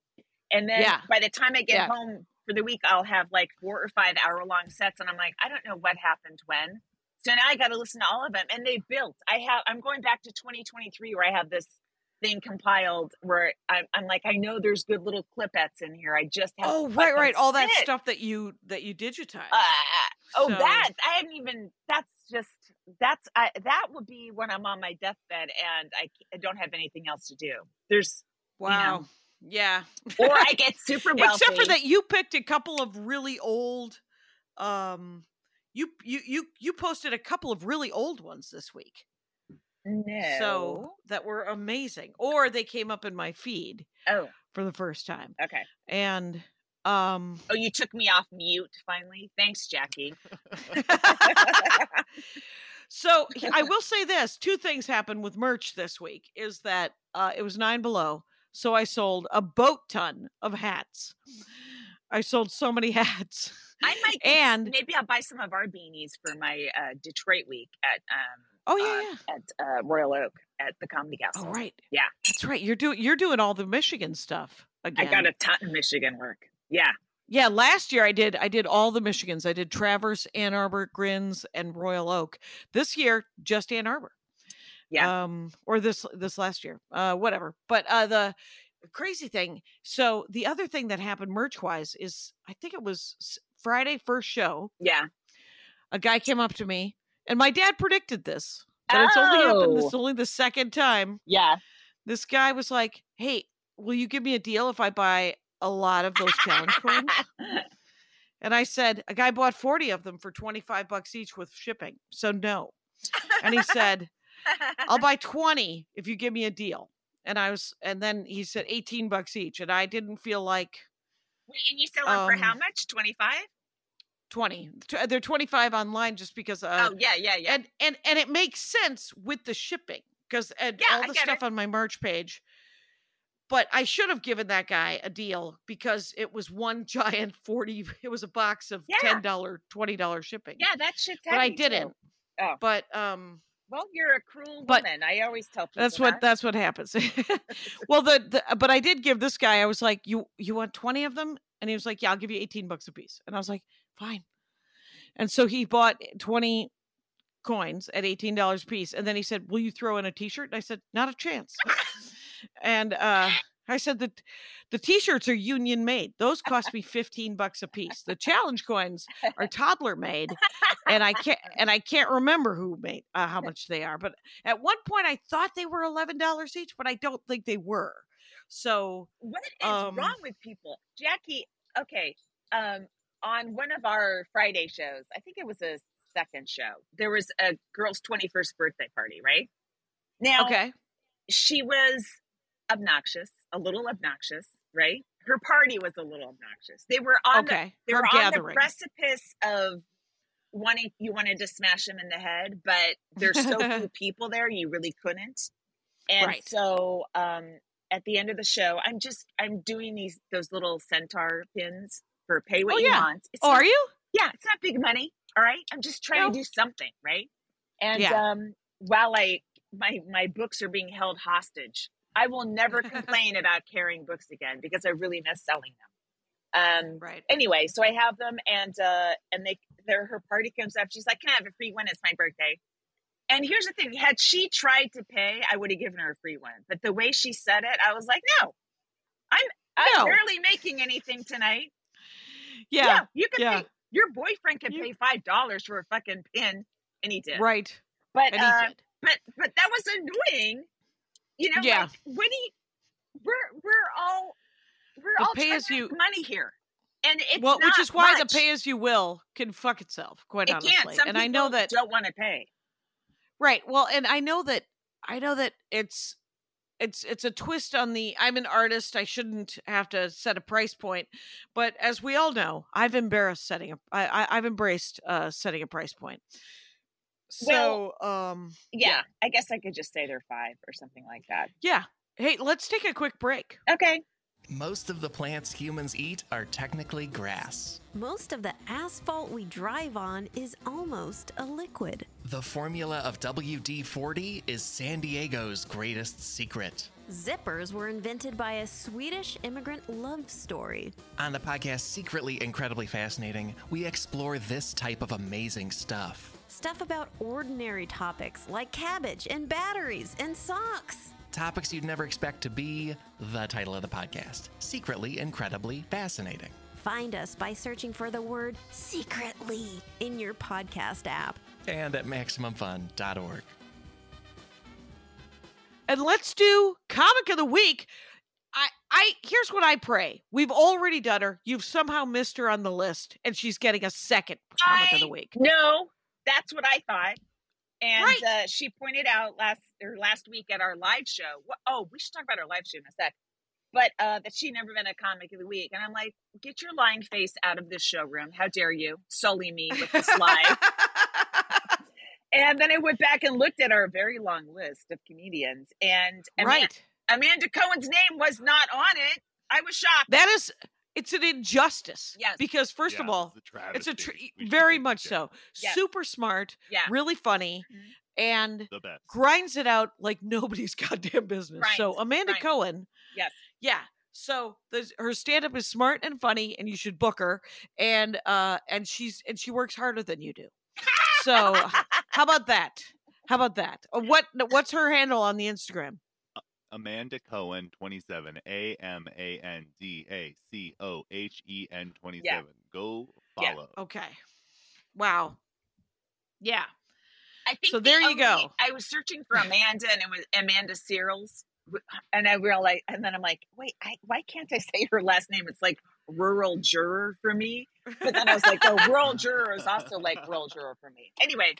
And then Yeah. by the time I get Yeah. home for the week, I'll have like four or five hour long sets, and I'm like, I don't know what happened when. So now I got to listen to all of them, and they built. I have. I'm going back to 2023 where I have this thing compiled where I'm, I'm like, I know there's good little clipettes in here. I just have. Oh, right, right. All that stuff that you that you digitized. Uh, oh, So- that I haven't even. That's just that's I, that would be when I'm on my deathbed and I don't have anything else to do. There's wow. Yeah. or I get super wealthy. Except for that you picked a couple of really old um you you you you posted a couple of really old ones this week. No. So that were amazing. Or they came up in my feed oh, for the first time. okay. And um Oh, you took me off mute finally. Thanks, Jackie. so I will say this: two things happened with merch this week. Is that uh, it was nine below, so I sold a boat ton of hats. I sold so many hats, I might and maybe I'll buy some of our beanies for my uh, Detroit week at um oh uh, yeah, yeah. at uh, Royal Oak at the Comedy Castle. Oh right, Yeah. that's right. You're doing you're doing all the Michigan stuff again. I got a ton of Michigan work. Yeah. Yeah, last year I did I did all the Michigans. I did Traverse, Ann Arbor, Grins, and Royal Oak. This year, just Ann Arbor. Yeah. Um, or this this last year. Uh whatever. But uh the crazy thing, so the other thing that happened merch wise is I think it was Friday first show. Yeah. A guy came up to me, and my dad predicted this. But it's only happened oh! this Oh. is only the second time. Yeah. This guy was like, Hey, will you give me a deal if I buy a lot of those challenge coins? And I said, a guy bought 40 of them for 25 bucks each with shipping. So no. And he said, I'll buy 20 if you give me a deal. And I was, and then he said 18 bucks each. And I didn't feel like Wait, and you sell them for how Um, much? Twenty five? 20. They're 25 online just because, uh, oh yeah, yeah, yeah. and, and, and it makes sense with the shipping because and Yeah, all the stuff it. on my merch page. But I should have given that guy a deal because it was one giant 40, it was a box of Yeah. $10, $20 shipping. yeah, that shit's but I didn't. Oh. But, um, Well, you're a cruel But woman. I always tell people That's what that. that's what happens. well, the, the but I did give this guy. I was like, "You you want twenty of them?" And he was like, "Yeah, I'll give you eighteen bucks a piece." And I was like, "Fine." And so he bought twenty coins at eighteen dollars a piece. And then he said, "Will you throw in a T-shirt?" And I said, "Not a chance." and uh, I said that the T-shirts are union made. Those cost me fifteen bucks a piece. The challenge coins are toddler made, and I can't and I can't remember who made uh, how much they are. But at one point, I thought they were eleven dollars each, but I don't think they were. So What is Um, wrong with people? Jackie, okay, um, on one of our Friday shows, I think it was a second show, there was a girl's 21st birthday party, right? Now, okay, she was obnoxious, a little obnoxious, right? Her party was a little obnoxious. They were on the, they her were on the precipice of wanting you wanted to smash them in the head, but there's so few people there, you really couldn't. And Right. so um at the end of the show, I'm just I'm doing these those little centaur pins for pay what Oh, you yeah. want. It's Oh, not- are you? yeah, it's not big money. All right. I'm just trying No. to do something, right? And Yeah. um while I my my books are being held hostage, I will never complain about carrying books again because I really miss selling them. Um Right. anyway, so I have them and uh and they their her party comes up. She's like, Can I have a free one? It's my birthday. And here's the thing, had she tried to pay, I would have given her a free one. But the way she said it, I was like, No, I'm I'm No. barely making anything tonight. Yeah. you can yeah. pay your boyfriend You- pay five dollars for a fucking pin, and he did. Right. But uh, did. but but that was annoying. You know, Yeah. like when he we're we're all we're The all pay as you- money here. And it's well, which is why much. the pay as you will can fuck itself, quite it honestly. and I know that don't want to pay. Right. Well, and I know that I know that it's it's it's a twist on the I'm an artist, I shouldn't have to set a price point. But as we all know, I've embarrassed setting a I, I I've embraced uh setting a price point. So um Yeah, I guess I could just say they're five or something like that. yeah. Hey, let's take a quick break. Okay. Most of the plants humans eat are technically grass. Most of the asphalt we drive on is almost a liquid. The formula of WD 40 is San Diego's greatest secret. Zippers were invented by a Swedish immigrant love story. On the podcast Secretly Incredibly Fascinating, we explore this type of amazing stuff. Stuff about ordinary topics like cabbage and batteries and socks. Topics you'd never expect to be the title of the podcast Secretly Incredibly Fascinating. Find us by searching for the word secretly in your podcast app. And at MaximumFun.org. And let's do comic of the week. I I here's what I pray. We've already done her. You've somehow missed her on the list and she's getting a second comic of the week. No, that's what I thought. And Right. uh, she pointed out last or last week at our live show. wh- Oh, we should talk about our live show in a sec. But uh, that she never been a comic of the week, and I'm like, get your lying face out of this showroom. How dare you sully me with this lie? and then I went back and looked at our very long list of comedians, and Ama- right. Amanda Cohen's name was not on it. I was shocked. That is it's an injustice. Yes. Because first of all, it's a, it's a tr- travesty. We should very much so. Yes. Super smart, Yeah, really funny, Mhm. and The best. grinds it out like nobody's goddamn business. So Amanda right. Cohen, yes. yeah. So there's, her stand up is smart and funny, and you should book her. And uh, and she's and she works harder than you do. So how about that? How about that? Uh, What what's her handle on the Instagram? Amanda Cohen, 27. A M A N D A C O H E N 27. Go Yeah. follow. Okay. Wow. Yeah. I think So the there you only- go. I was searching for Amanda, and it was Amanda Seales, and I realized, and then I'm like, wait, I, why can't I say her last name? It's like rural juror for me. But then I was like, oh, rural juror is also like rural juror for me. Anyway,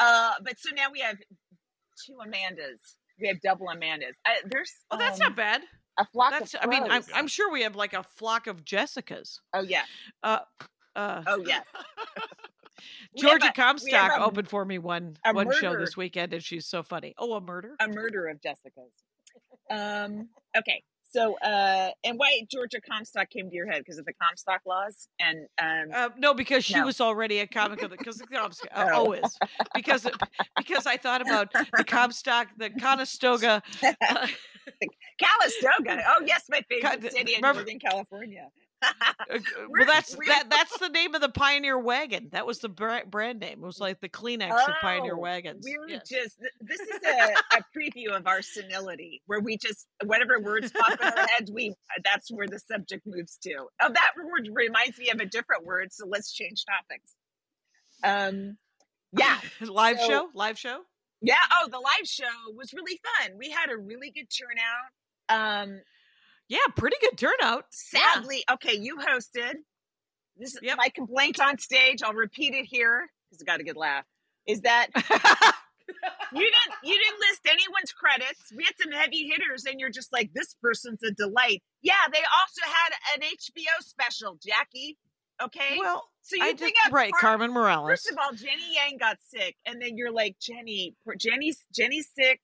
uh, but so now we have two Amandas. We have double Amandas. I, there's Oh, that's um, not bad. a flock That's. I mean, I'm. I'm sure we have like a flock of Jessicas. oh yeah. Uh, uh, Oh have Georgia a- Comstock a- opened for me one one show this weekend, and she's so funny. Oh, a murder? a murder of Jessica's. Um. Okay. So, uh, and why Georgia Comstock came to your head because of the Comstock laws, and um, Uh, no, because she No. was already a comic of the because the Comstock uh, Oh. always because because I thought about the Comstock, the Conestoga. Uh, Calistoga. Oh yes, my favorite God, city in remember- Northern California. uh, We're- well, that's that. That's the name of the Pioneer wagon. That was the bra- brand name. It was like the Kleenex of Pioneer Oh, wagons. We're Yes. just this is a, a preview of our senility, where we just whatever words pop in our heads, we that's where the subject moves to. Oh, that word reminds me of a different word, so let's change topics. Um, yeah, live so- show. Live show. yeah. Oh, the live show was really fun. We had a really good turnout. Um, Yeah, pretty good turnout. Yeah. sadly, okay, you hosted. This is Yep. my complaint on stage. I'll repeat it here because I got a good laugh. Is that you didn't you didn't list anyone's credits. We had some heavy hitters, and you're just like, this person's a delight. Yeah, they also had an HBO special, Jackie. Okay, well, so you I bring just up right, Car- Carmen Morales. First of all, Jenny Yang got sick, and then you're like, Jenny, Jenny's Jenny's sick.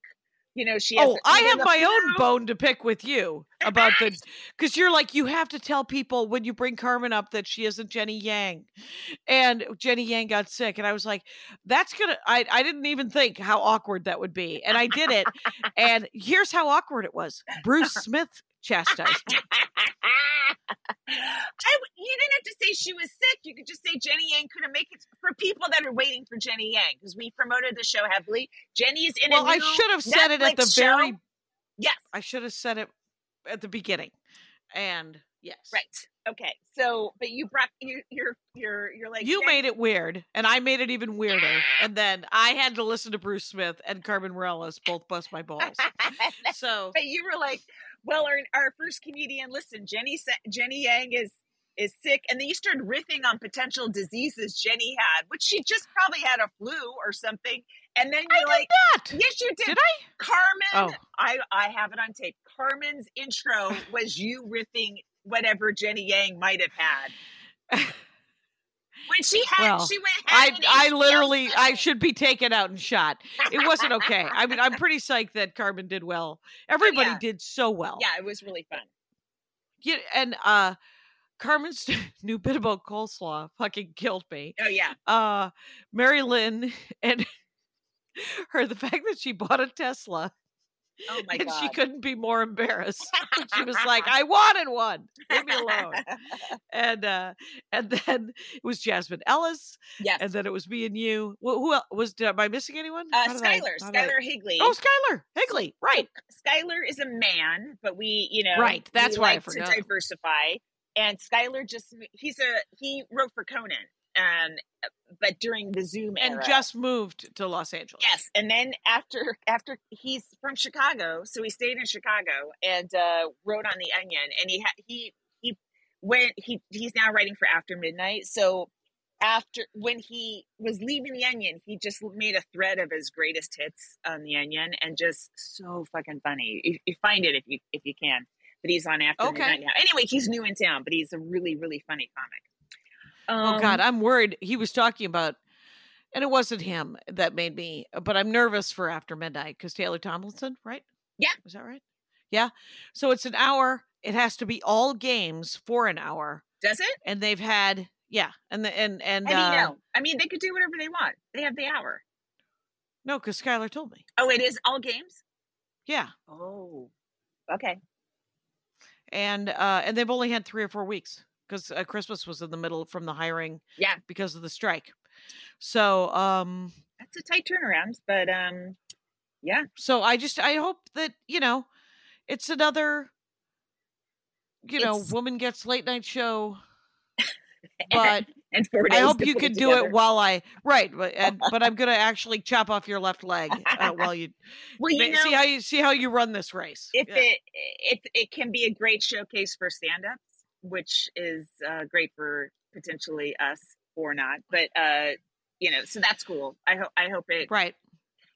You know, she has Oh, I have my own flu- bone to pick with you about the because you're like you have to tell people when you bring Carmen up that she isn't Jenny Yang, and Jenny Yang got sick, and I was like, that's gonna. I I didn't even think how awkward that would be, and I did it, and here's how awkward it was. Bruce Smith chastised me. I, you didn't have to say she was sick. You could just say Jenny Yang couldn't make it for people that are waiting for Jenny Yang because we promoted the show heavily. Jenny is in Well, a I should have said it at the Netflix show. very. yes, I should have said it at the beginning, and yes, right. Okay, so but you brought you you're you're you're like you made it weird, and I made it even weirder. And then I had to listen to Bruce Smith and Carmen Morales both bust my balls. So but you were like, well, our our first comedian. Listen, Jenny Jenny Yang is is sick, and then you started riffing on potential diseases Jenny had, which she just probably had a flu or something. And then I you're did like, not. yes, you did. Did I? Carmen, Oh. I I have it on tape. Carmen's intro was you riffing whatever Jenny Yang might have had when she had Well, she went. I I literally I should be taken out and shot. It wasn't okay. I mean, I'm pretty psyched that Carmen did well. Everybody yeah. did so well. Yeah, it was really fun. Yeah, and uh Carmen's new bit about coleslaw fucking killed me. Oh yeah, Uh Mary Lynn and her the fact that she bought a Tesla oh my god. and god. she couldn't be more embarrassed. she was like, I wanted one. Leave me alone. And uh and then it was Jasmine Ellis, yes. and then it was me and you. Who, who else was did, am I missing anyone? uh, Skylar, how did I- Skylar Higley. Oh, Skylar Higley, right? Skylar is a man, but we, you know, Right, that's why I forgot. to diversify. And Skylar just he's a he wrote for Conan, um, but during the Zoom And era. just moved to Los Angeles. Yes, and then after after he's from Chicago, so he stayed in Chicago and uh, wrote on the Onion, and he ha- he he went he he's now writing for After Midnight. So after when he was leaving the Onion, he just made a thread of his greatest hits on the Onion, and just so fucking funny. You, you find it if you if you can. But he's on After Okay. Midnight now. Anyway, he's new in town, but he's a really really funny comic. Oh God, Um, I'm worried. He was talking about, and it wasn't him that made me, but I'm nervous for after midnight because Taylor Tomlinson, right? Yeah. is that right? Yeah. So it's an hour. It has to be all games for an hour, does it? and they've had yeah, and the and and do you uh, know? I mean, they could do whatever they want. They have the hour. no, because Skylar told me. Oh, it is all games. Yeah, Oh, okay. and uh and they've only had three or four weeks because uh, Christmas was in the middle from the hiring Yeah, because of the strike. So um that's a tight turnaround, but um, yeah, so i just i hope that you know it's another you know woman gets late night show but and i hope you can do together. it while i right but and, but i'm gonna actually chop off your left leg uh, while you, Well, you ma- see how you see how you run this race if Yeah. it it it can be a great showcase for stand-ups, which is uh, great for potentially us or not. But uh, you know, so that's cool. I hope I hope it right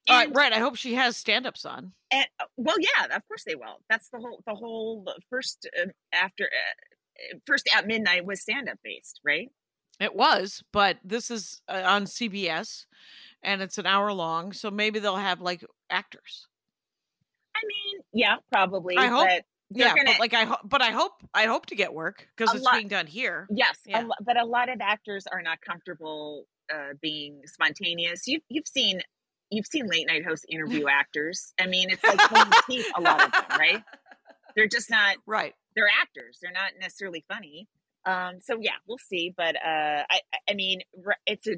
Uh, right. I hope she has stand-ups on. and uh, well, yeah, of course they will. That's the whole the whole first uh, after uh, first at midnight was stand up based, right? It was, but this is uh, on CBS, and it's an hour long. So maybe they'll have like actors. I mean, yeah, probably. I hope- yeah, gonna- but like I hope, but I hope, I hope to get work because it's lot- being done here. Yes, a lo- but a lot of actors are not comfortable uh, being spontaneous. You've you've seen you've seen late night hosts interview actors. I mean, it's like pulling teeth. A lot of them, right? They're just not. Right. They're actors. They're not necessarily funny. Um, so yeah, we'll see. But uh, I I- I mean, it's a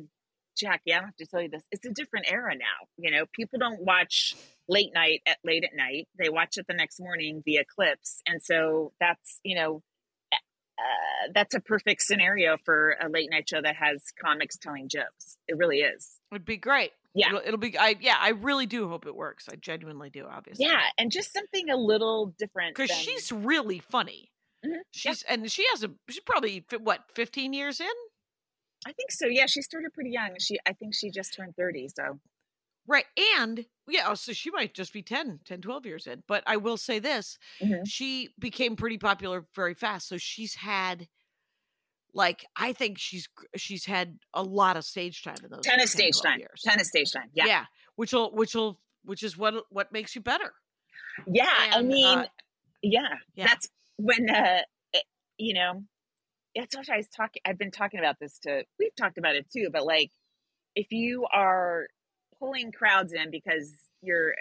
Jackie. I don't have to tell you this. It's a different era now. You know, people don't watch late night at late at night. They watch it the next morning via clips, and so that's you know uh, that's a perfect scenario for a late night show that has comics telling jokes. It really is. It'd be great. Yeah. It'll, it'll be. I yeah. I really do hope it works. I genuinely do. Obviously. Yeah, and just something a little different. Because than- she's really funny. Mhm, yeah. She's and she has a. She's probably what fifteen years in. I think so. Yeah, she started pretty young. She, I think she just turned thirty. So Right. And yeah, oh, so she might just be 10, 10, 12 years in. But I will say this Mhm. she became pretty popular very fast. So she's had, like, I think she's she's had a lot of stage time in those 10, of stage time. years. Ton of stage time. Yeah, yeah. which will, which will, which is what what makes you better. Yeah. I mean, uh, yeah, yeah. That's when uh, it, you know. that's what I was talking. I've been talking about this to. We've talked about it too, but like, if you are pulling crowds in because you're,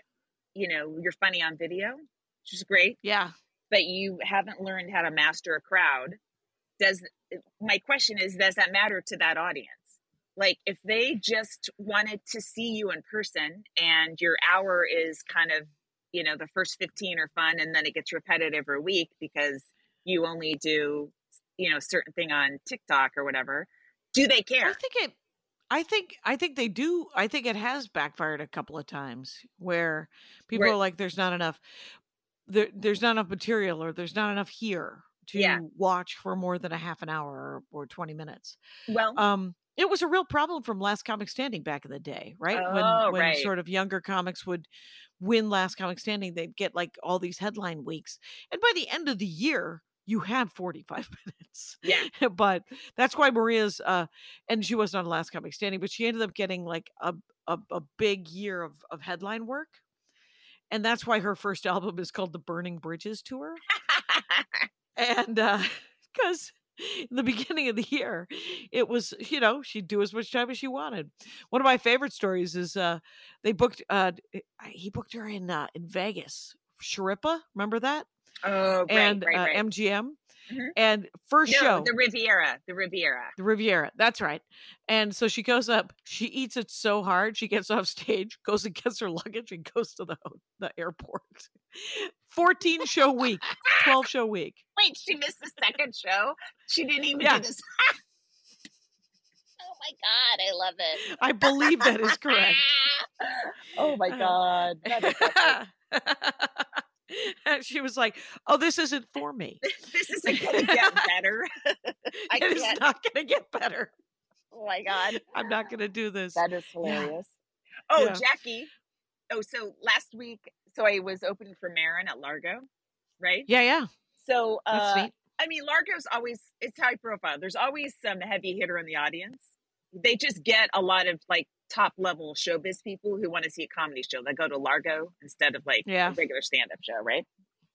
you know, you're funny on video, which is great. yeah. but you haven't learned how to master a crowd does my question is does that matter to that audience like if they just wanted to see you in person and your hour is kind of you know the first 15 are fun and then it gets repetitive every week because you only do you know certain thing on tiktok or whatever do they care? I think it. I think I think they do. I think it has backfired a couple of times where people Right. are like, "There's not enough. There, there's not enough material, or there's not enough here to Yeah. watch for more than a half an hour or, or 20 minutes." well Um, it was a real problem from Last Comic Standing back in the day, right? Oh, when when right. sort of younger comics would win Last Comic Standing, they'd get like all these headline weeks, and by the end of the year, you had 45 minutes. yeah but that's why Maria's uh and she wasn't on Last Comic Standing, but she ended up getting like a a, a big year of, of headline work. And that's why her first album is called the Burning Bridges Tour. And uh because in the beginning of the year, it was, you know, she'd do as much time as she wanted. One of my favorite stories is uh they booked uh he booked her in uh in Vegas. Sharippa, remember that? Oh right and right, uh, right. MGM. Mhm. And first no show the riviera the riviera the Riviera. That's right. And so she goes up. She eats it so hard. She gets off stage, goes and gets her luggage, and goes to the the airport. Fourteen show week, twelve show week. Wait, she missed the second show. She didn't even Yeah. do this. oh my god, I love it. I believe that is correct. oh my god, that is epic. And she was like, "Oh, this isn't for me. this isn't gonna get better. I It is not going to get better. Oh my god, I'm not going to do this." that is hilarious. Oh, Yeah. Jackie. Oh, so last week, so I was opening for Maron at Largo, right? Yeah, yeah, So, uh. I mean, Largo's always it's high profile. There's always some heavy hitter in the audience. They just get a lot of like top level showbiz people who want to see a comedy show. They go to Largo instead of like Yeah. a regular stand up show, right?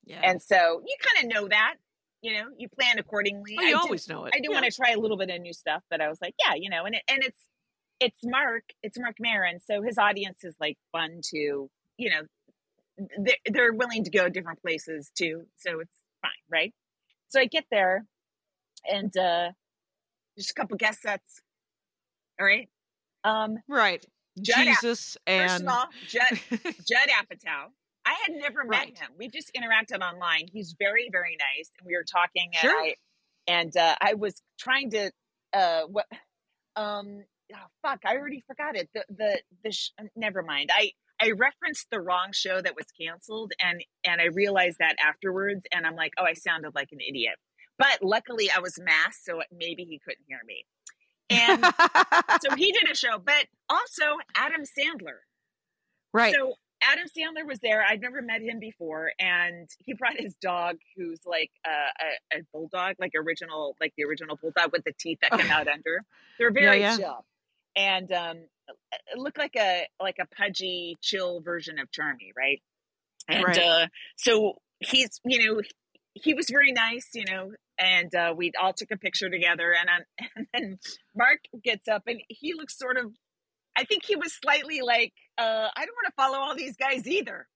Yeah, And so you kind of know that, you know, you plan accordingly. oh, I you do- always know it. I do Yeah. want to try a little bit of new stuff, but I was like, yeah, you know, and it, and it's it's Mark, it's Mark Maron, so his audience is like fun to, you know, they're, they're willing to go different places too, so it's fine, right? So I get there, and uh just a couple guest sets. All right, um, right. Judd Jesus first and of all, Judd Judd Apatow. I had never met Right. him. We just interacted online. He's very, very nice, and we were talking. And Sure. I and uh, I was trying to uh, what um oh, fuck I already forgot it. The the the sh- never mind. I I referenced the wrong show that was canceled, and and I realized that afterwards, and I'm like, oh, I sounded like an idiot. But luckily, I was masked, so maybe he couldn't hear me. And so he did a show, but also Adam Sandler. Right. So Adam Sandler was there. I'd never met him before, and he brought his dog, who's like a, a, a bulldog, like original, like the original bulldog with the teeth that come out under. They're very yeah. chill, and um, it looked like a like a pudgy, chill version of Charmy, right? And Right. uh, so he's, you know, he was very nice, you know, and uh, we all took a picture together. And, and then Mark gets up and he looks sort of, I think he was slightly like, uh, I don't want to follow all these guys either.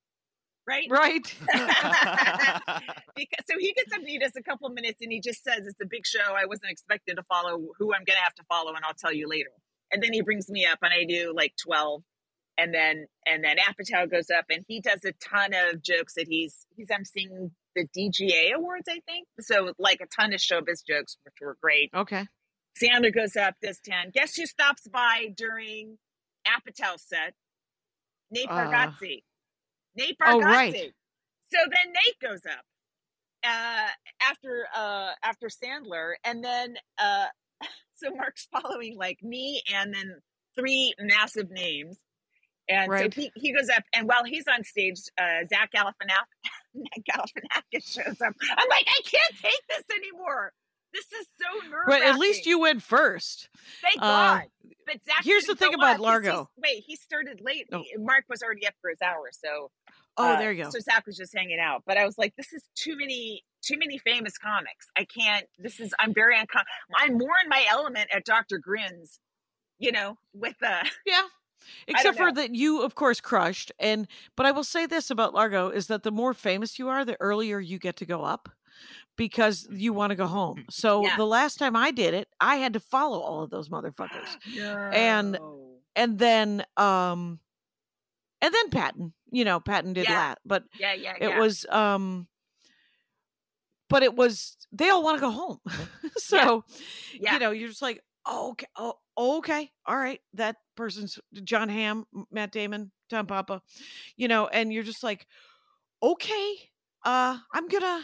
Right. right. because, so he gets up and he does a couple minutes and he just says, It's a big show. I wasn't expected to follow who I'm going to have to follow, and I'll tell you later. And then he brings me up and I do like 12 and then and then Apatow goes up and he does a ton of jokes that he's he's emceeing the DGA awards, I think. So like a ton of showbiz jokes, which were great. Okay. Sandler goes up, this 10. Guess who stops by during Apatow's set? Nate Uh, Bargatze. Nate Bargatze. Oh, right. So then Nate goes up uh, after uh, after Sandler, and then uh, so Mark's following like me, and then three massive names, and Right. so he, he goes up, and while he's on stage, uh, Zach Galifianakis Galifianakis shows up. I'm like, I can't take this anymore. This is so nerve. But at least you went first. Thank uh, God. But Zach here's the thing about up 'cause he's- Largo. Wait, he started late. Oh. Mark was already up for his hour, so Oh, uh, there you go. So Zach was just hanging out. But I was like, this is too many, too many famous comics. I can't. This is. I'm very uncom. I'm more in my element at Dr. Grins. You know, with uh Yeah. Except for that you of course crushed and but I will say this about Largo is that the more famous you are the earlier you get to go up because you want to go home. So Yeah. the last time I did it, I had to follow all of those motherfuckers. And- No. And then um and then Patton, you know, Patton did Yeah. that, but yeah, yeah, it yeah. was um but it was they all want to go home. so yeah. you know, you're just like, oh, okay, oh, okay, all right. That person's Jon Hamm, Matt Damon, Tom Papa, you know, and you're just like, okay, uh, I'm gonna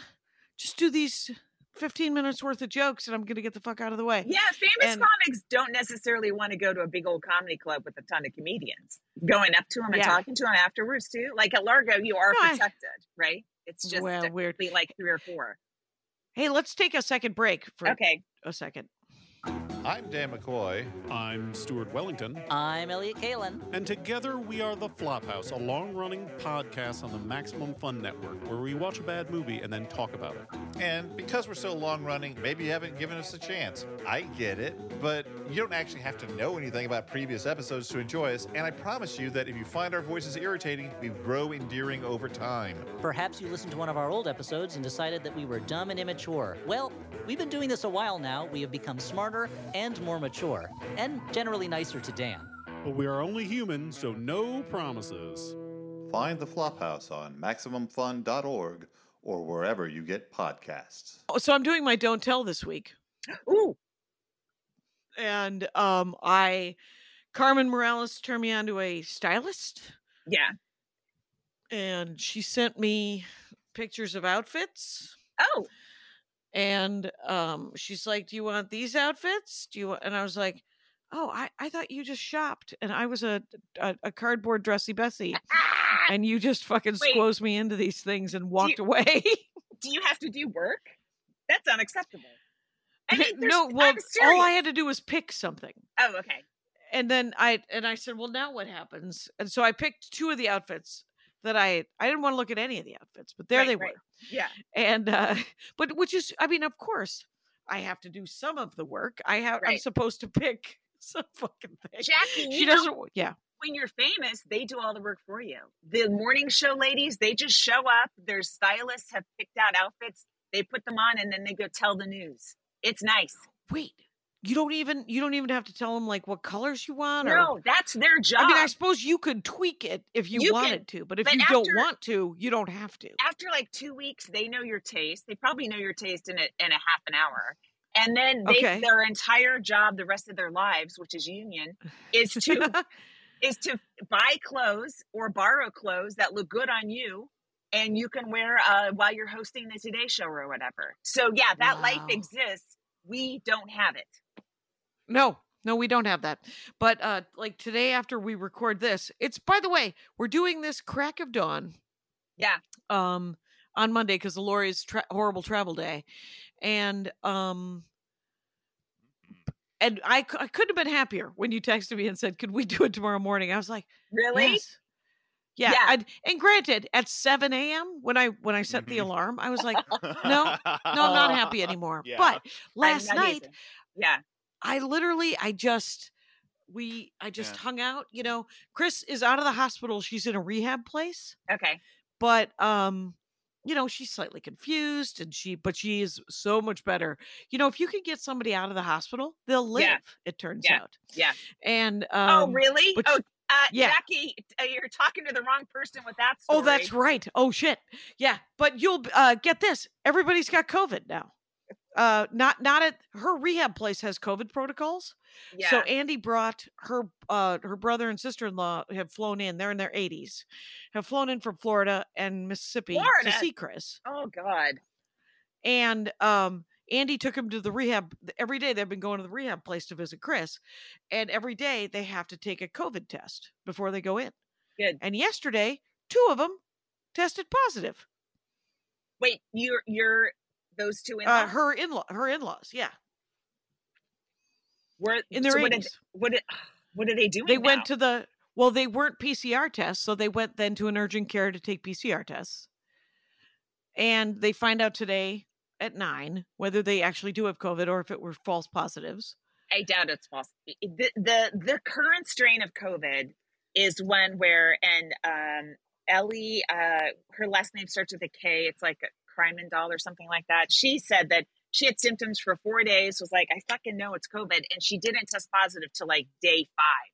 just do these 15 minutes worth of jokes and I'm gonna get the fuck out of the way. Yeah, famous And- comics don't necessarily want to go to a big old comedy club with a ton of comedians. Going up to them and Yeah. talking to them afterwards too. Like at Largo, you are No, I- protected, right? It's just Well, weird. like three or four. Hey, let's take a second break for Okay. a second. I'm Dan McCoy. I'm Stuart Wellington, I'm Elliott Kalan. and together we are the Flophouse, a long running podcast on the Maximum Fun Network where we watch a bad movie and then talk about it. And because we're so long running, maybe you haven't given us a chance. I get it, but you don't actually have to know anything about previous episodes to enjoy us. And I promise you that if you find our voices irritating, we grow endearing over time. Perhaps you listened to one of our old episodes and decided that we were dumb and immature. Well, we've been doing this a while now. We have become smarter and more mature, and generally nicer to Dan. But we are only human, so no promises. Find the Flophouse on MaximumFun.org or wherever you get podcasts. Oh, So I'm doing my don't tell this week. Ooh. And um I Carmen Morales turned me on to a stylist. Yeah. and she sent me pictures of outfits Oh. And um she's like do you want these outfits do you want and i was like oh i i thought you just shopped and i was a a, a cardboard dressy bessie and you just fucking Wait. squoze me into these things and walked you- away do you have to do work? That's unacceptable. I mean, no well all i had to do was pick something Oh, okay. and then i and i said well now what happens and so i picked two of the outfits that i i didn't want to look at any of the outfits but there Right, they right. were Yeah. and uh but which is i mean of course i have to do some of the work i have i'm supposed to pick some fucking thing Jackie, she doesn't yeah when you're famous, they do all the work for you. The morning show ladies, they just show up. Their stylists have picked out outfits. They put them on and then they go tell the news. It's nice. wait you don't even you don't even have to tell them like what colors you want or No, that's their job. i mean i suppose you could tweak it if you, You can, wanted to but if but you don't want to you don't have to After like two weeks, they know your taste. They probably know your taste in a, in a half an hour. And then they, Okay. their entire job, the rest of their lives, which is union, is to is to buy clothes or borrow clothes that look good on you and you can wear uh, while you're hosting the Today Show or whatever. So yeah, that life exists. We don't have it. No No, we don't have that. But uh like today after we record this, it's by the way, we're doing this crack of dawn Yeah. um on Monday because Laurie's tra- horrible travel day. And um and I, c- I couldn't have been happier when you texted me and said, "Could we do it tomorrow morning?" I was like, Really? Yes. Yeah. Yeah. And granted, at seven a.m. when I when I set the Mhm. alarm, I was like, "No, no, I'm not happy anymore." Yeah. But last night. Yeah. I literally, I just, we, I just Yeah. hung out. You know, Chris is out of the hospital. She's in a rehab place, Okay. but um, you know, she's slightly confused, and she, but she is so much better. You know, if you can get somebody out of the hospital, they'll live. Yeah. It turns Yeah. out. Yeah. And oh, um, really? Oh, uh, yeah. Jackie, uh, you're talking to the wrong person with that story. Oh, that's right. Oh shit. Yeah, but you'll uh get this. Everybody's got COVID now. Uh not not at her rehab place has COVID protocols. Yeah. So Andy brought her uh her brother and sister-in-law have flown in. They're in their 80s. Have flown in from Florida and Mississippi Florida? to see Chris. oh, God. And um Andy took him to the rehab every day they've been going to the rehab place to visit Chris. And every day they have to take a COVID test before they go in. Good. And yesterday, two of them tested positive. Wait, you're, you're, those two in Uh, her in law, her in laws, yeah, were in their so what did, what did, what are they doing? They went to the well, they weren't PCR tests, so they went then to an urgent care to take PCR tests, and they find out today at nine whether they actually do have COVID or if it were false positives. I doubt it's false. The, the the current strain of COVID is one where and um Ellie uh her last name starts with a K. It's like Doll or something like that. She said that she had symptoms for four days, was like, I fucking know it's COVID, and she didn't test positive till like day five.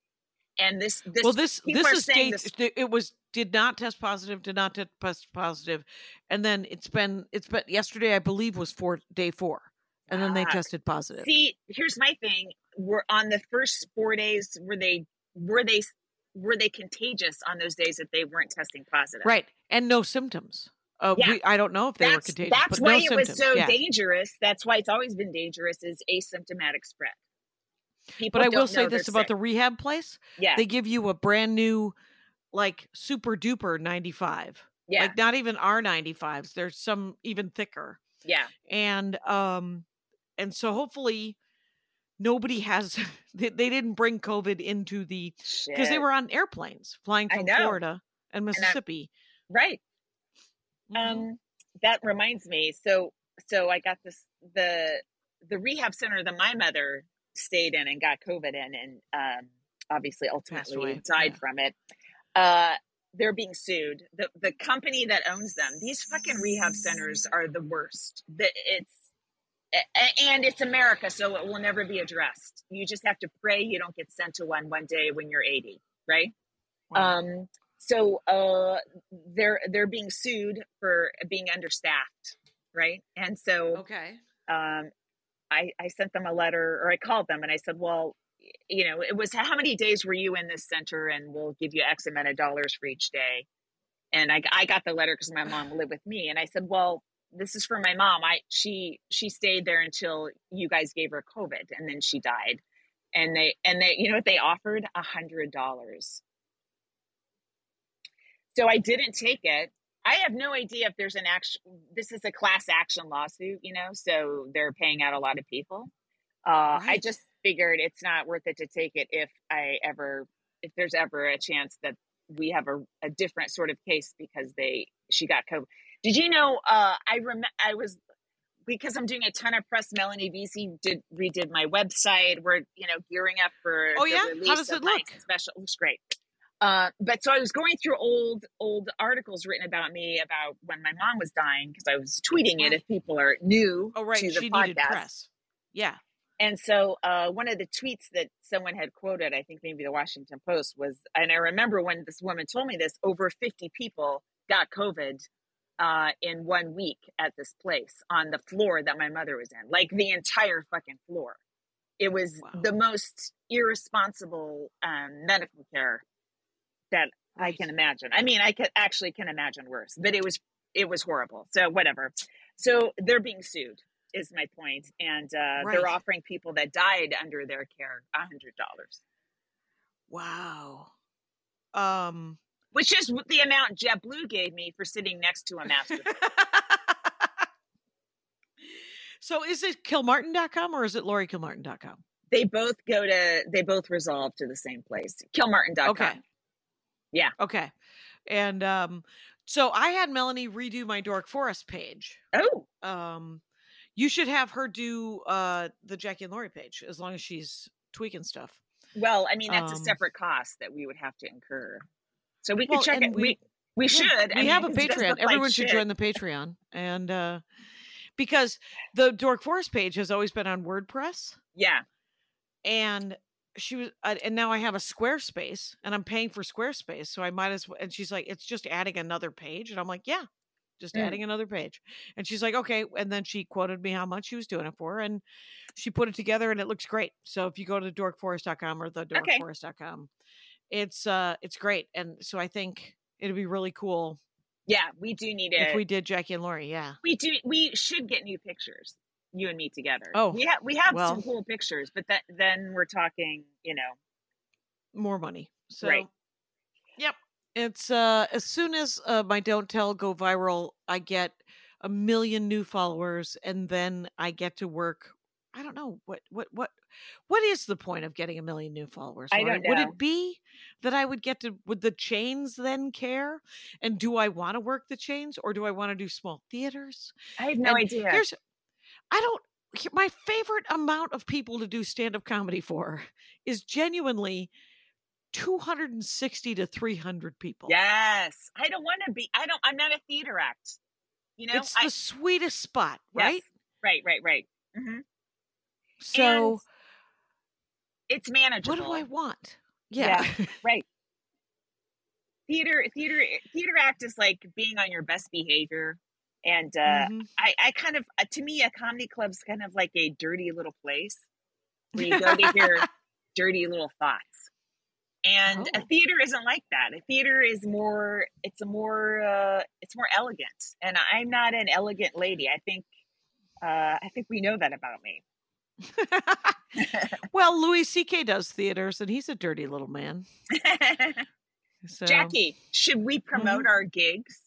And this this well, this this is date. this- It was did not test positive, did not test pos- positive, and then it's been it's been yesterday, I believe, was for day four, and then they tested positive. See, here's my thing. We're on the first four days. Were they were they were they contagious on those days that they weren't testing positive? Right, and no symptoms. Uh, Yeah. we, I don't know if they were that's, contagious. That's but why no it symptoms. was so yeah. dangerous. That's why it's always been dangerous is asymptomatic spread. People But I will say this about sick. the rehab place: yeah, they give you a brand new, like super duper ninety five. yeah, Like not even our ninety fives. There's some even thicker, yeah. and um, and so hopefully nobody has. They, they didn't bring COVID into the because they were on airplanes flying from. Florida and I- Mississippi. right. Mhm. Um, that reminds me. So, so I got this the the rehab center that my mother stayed in and got COVID in, and um, obviously ultimately died yeah. from it. Uh, they're being sued. the The company that owns them, these fucking rehab centers are the worst. The, it's and it's America, so it will never be addressed. You just have to pray you don't get sent to one one day when you're 80, right? Wow. Um, so uh, they're they're being sued for being understaffed, right? And so okay. um, I I sent them a letter, or I called them, and I said, well, you know, it was how many days were you in this center, and we'll give you X amount of dollars for each day. And I I got the letter because my mom lived with me, and I said, well, this is for my mom. I she she stayed there until you guys gave her COVID, and then she died. And they and they you know what they offered a hundred dollars. So I didn't take it. I have no idea if there's an action. This is a class action lawsuit, you know, so they're paying out a lot of people. Uh, I just figured it's not worth it to take it if I ever, if there's ever a chance that we have a, a different sort of case because they she got COVID. Did you know? Uh, I rem I was because I'm doing a ton of press. Melanie VC did redid my website. We're you know gearing up for Oh, yeah? How does it look? Special it looks great. Uh, but so I was going through old old articles written about me about when my mom was dying because I was tweeting it if people are new Oh right. to the She podcast. needed press. Yeah. And so uh, one of the tweets that someone had quoted, I think maybe the Washington Post was, and I remember when this woman told me this, over 50 people got COVID uh, in one week at this place on the floor that my mother was in, like the entire fucking floor. It was Wow. the most irresponsible um, medical care that I can imagine. I mean, I could actually can imagine worse, but it was it was horrible. So whatever. So they're being sued. is my point, and uh, Right. they're offering people that died under their care a hundred dollars, Wow. Um. which is the amount JetBlue gave me for sitting next to a master. so is it Kilmartin.com or is it LaurieKilmartin.com? they both go to they both resolve to the same place, Kilmartin.com. Okay. Yeah. Okay. And um, so I had Melanie redo my Dork Forest page. Oh, Um, you should have her do uh the Jackie and Laurie page as long as she's tweaking stuff. well, I mean that's a Um, separate cost that we would have to incur. So we could Well, check it. We we- we should. We mean, have a Patreon. look like Everyone should shit. join the Patreon. And uh because the Dork Forest page has always been on WordPress. Yeah. and she was uh, and now i have a squarespace and i'm paying for squarespace so i might as well and she's like it's just adding another page and i'm like yeah just Mm. adding another page and she's like okay and then she quoted me how much she was doing it for and she put it together and it looks great so if you go to dorkforest.com or the Okay. dorkforest.com it's uh it's great and so i think it'd be really cool Yeah, we do need it. if we did jackie and Laurie. yeah we do we should get new pictures you and me together Oh, we have we have well. some cool pictures but that then we're talking you know more money. So Right. Yep. It's uh as soon as uh, my don't tell go viral, I get a million new followers and then I get to work I don't know what what what what is the point of getting a million new followers? I don't Would it be that I would get to would the chains then care? And do I want to work the chains or do I want to do small theaters? i have no And idea Here's I don't my favorite amount of people to do stand-up comedy for is genuinely 260 to 300 people. yes i don't want to be i don't i'm not a theater act you know it's I, the sweetest spot, yes. right? right right right hmm So it's manageable what do I want? Yeah. Yeah. right theater theater theater act is like being on your best behavior and uh Mhm. I, I kind of uh, to me a comedy club's kind of like a dirty little place where you go to hear dirty little thoughts and a Oh. theater isn't like that a theater is more it's a more uh it's more elegant and i'm not an elegant lady i think uh i think we know that about me well, Louis C.K. does theaters, and he's a dirty little man. So, jackie should we promote our gigs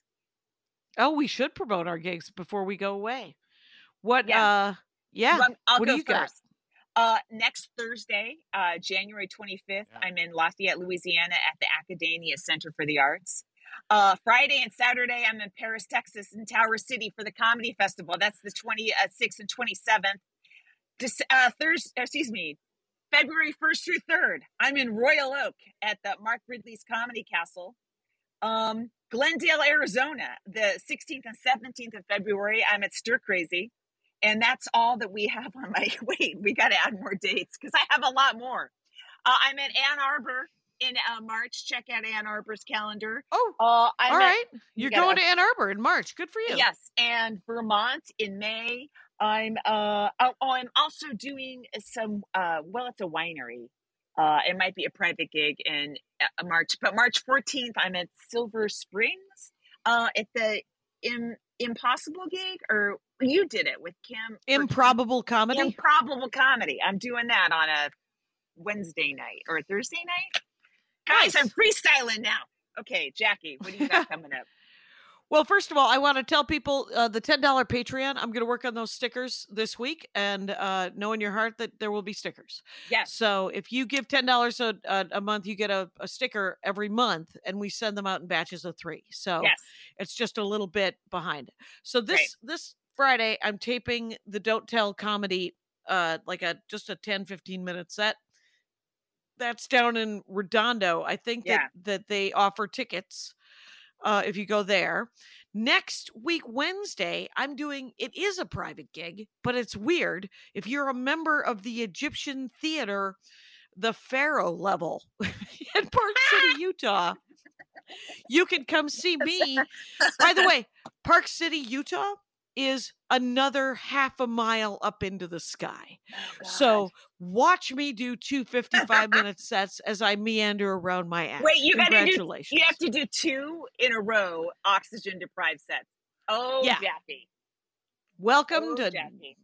oh, we should promote our gigs before we go away. What? Yeah. uh Yeah. Well, I'll what go do you got? Uh, next Thursday, uh, January 25th, I'm in Lafayette, Louisiana at the Acadiana Center for the Arts. Uh, Friday and Saturday, I'm in Paris, Texas, in Tower City for the Comedy Festival. That's the 26th and 27th. This, uh, Thursday, excuse me, February 1st through 3rd, I'm in Royal Oak at the Mark Ridley's Comedy Castle. Um, Glendale, Arizona, the 16th and 17th of February, I'm at Stir Crazy. And that's all that we have on my wait. We got to add more dates because I have a lot more. Uh, I'm at Ann Arbor in uh, March. Check out Ann Arbor's calendar. Oh, Uh, all at- right. You're gotta- going to Ann Arbor in March. Good for you. Yes, and Vermont in May. I'm uh oh, oh I'm also doing some uh well it's a winery. Uh it might be a private gig in uh, March, but March 14th I'm at Silver Springs uh at the Im- Impossible gig or you did it with Kim Improbable comedy. Improbable comedy. I'm doing that on a Wednesday night or a Thursday night. Guys, Nice. I'm freestyling now. Okay, Jackie, what do you got coming up? Well, first of all, I want to tell people uh, the ten dollar Patreon. I'm going to work on those stickers this week, and uh, know in your heart that there will be stickers. Yes. So if you give ten dollars a, a a month, you get a, a sticker every month, and we send them out in batches of three. So Yes. it's just a little bit behind. So this this Friday, I'm taping the Don't Tell comedy, uh, like a just a 10, 15 minute set. That's down in Redondo. I think that that they offer tickets uh, if you go there. Next week, Wednesday, I'm doing it is a private gig, but it's weird. If you're a member of the Egyptian theater, the Pharaoh level in Park City, Utah, you can come see me. By the way, Park City, Utah is another half a mile up into the sky. So watch me do two 55 minute sets as I meander around my act. Wait, you gotta do you have to do two in a row oxygen deprived sets. Oh Yeah. Jackie. Welcome Oh, to Jackie.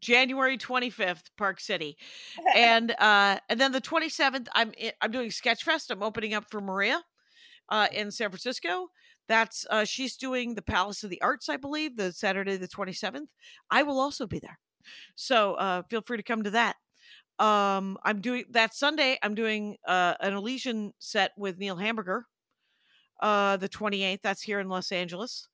January 25th, Park City. And uh and then the 27th I'm i- I'm doing Sketchfest. I'm opening up for Maria uh in San Francisco. That's uh she's doing the Palace of the Arts, I believe, the Saturday the 27th. I will also be there. So uh feel free to come to that. Um I'm doing that Sunday I'm doing uh an Elysian set with Neil Hamburger. Uh the 28th, that's here in Los Angeles.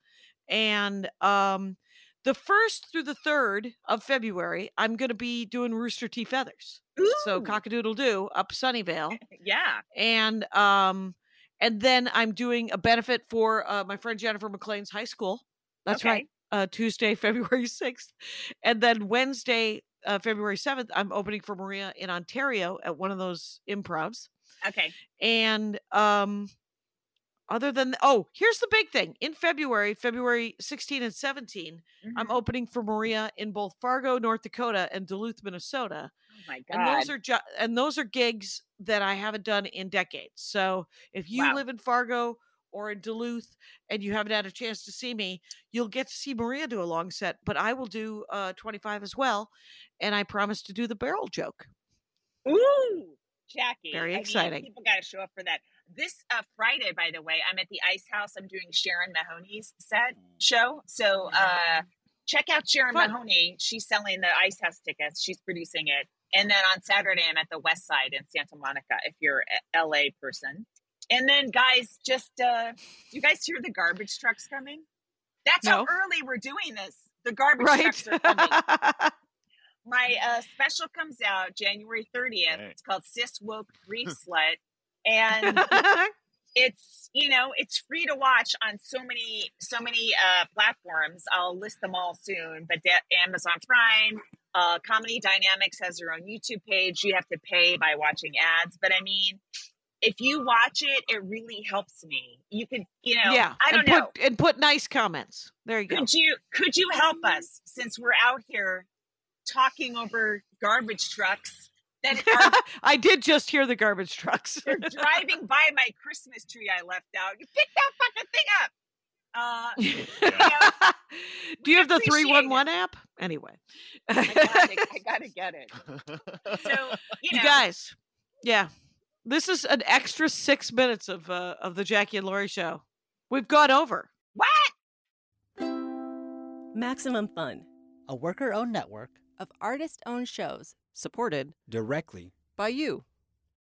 And um the first through the third of February, I'm going to be doing Rooster T. Feathers. So Ooh, cockadoodle doo up Sunnyvale, yeah. and um, and then I'm doing a benefit for uh, my friend Jennifer McLean's high school. That's right, uh, Tuesday, February sixth, and then Wednesday, uh, February seventh, I'm opening for Maria in Ontario at one of those improvs. Okay. And um other than oh, here's the big thing. In February, February 16 and 17, I'm Mhm. opening for Maria in both Fargo, North Dakota and Duluth, Minnesota. Oh my And those are and those are gigs that I haven't done in decades. So, if you Wow. live in Fargo or in Duluth and you haven't had a chance to see me, you'll get to see Maria do a long set, but I will do uh 25 as well, and I promise to do the barrel joke. Ooh, Jackie. Very I mean, exciting. people got to show up for that. This uh, Friday, by the way, I'm at the Ice House. I'm doing Sharon Mahoney's set show. So uh, check out Sharon Fun. Mahoney. She's selling the Ice House tickets. She's producing it. And then on Saturday, I'm at the West Side in Santa Monica. If you're a LA person. And then, guys, just uh, you guys hear the garbage trucks coming? That's how early we're doing this. The garbage Right? trucks are coming. my uh, special comes out January 30th. Hey. It's called Cis Woke Grief Slut. And it's, you know, it's free to watch on so many, so many uh, platforms. I'll list them all soon, but da- Amazon Prime, uh, Comedy Dynamics has their own YouTube page. You have to pay by watching ads. But I mean, if you watch it, it really helps me. You could, you know, yeah, I don't and know. put, and put nice comments. There you go. Could you could you help us since we're out here talking over garbage trucks that are I did just hear the garbage trucks. they're driving by my Christmas tree I left out. You pick that fucking thing up. Uh, Do you have the appreciate three one one app? Anyway, I gotta, I gotta get it. So you, you guys, yeah, this is an extra six minutes of uh, of the Jackie and Laurie show. We've gone over. what? Maximum Fun A worker owned network of artist owned shows Supported directly by you.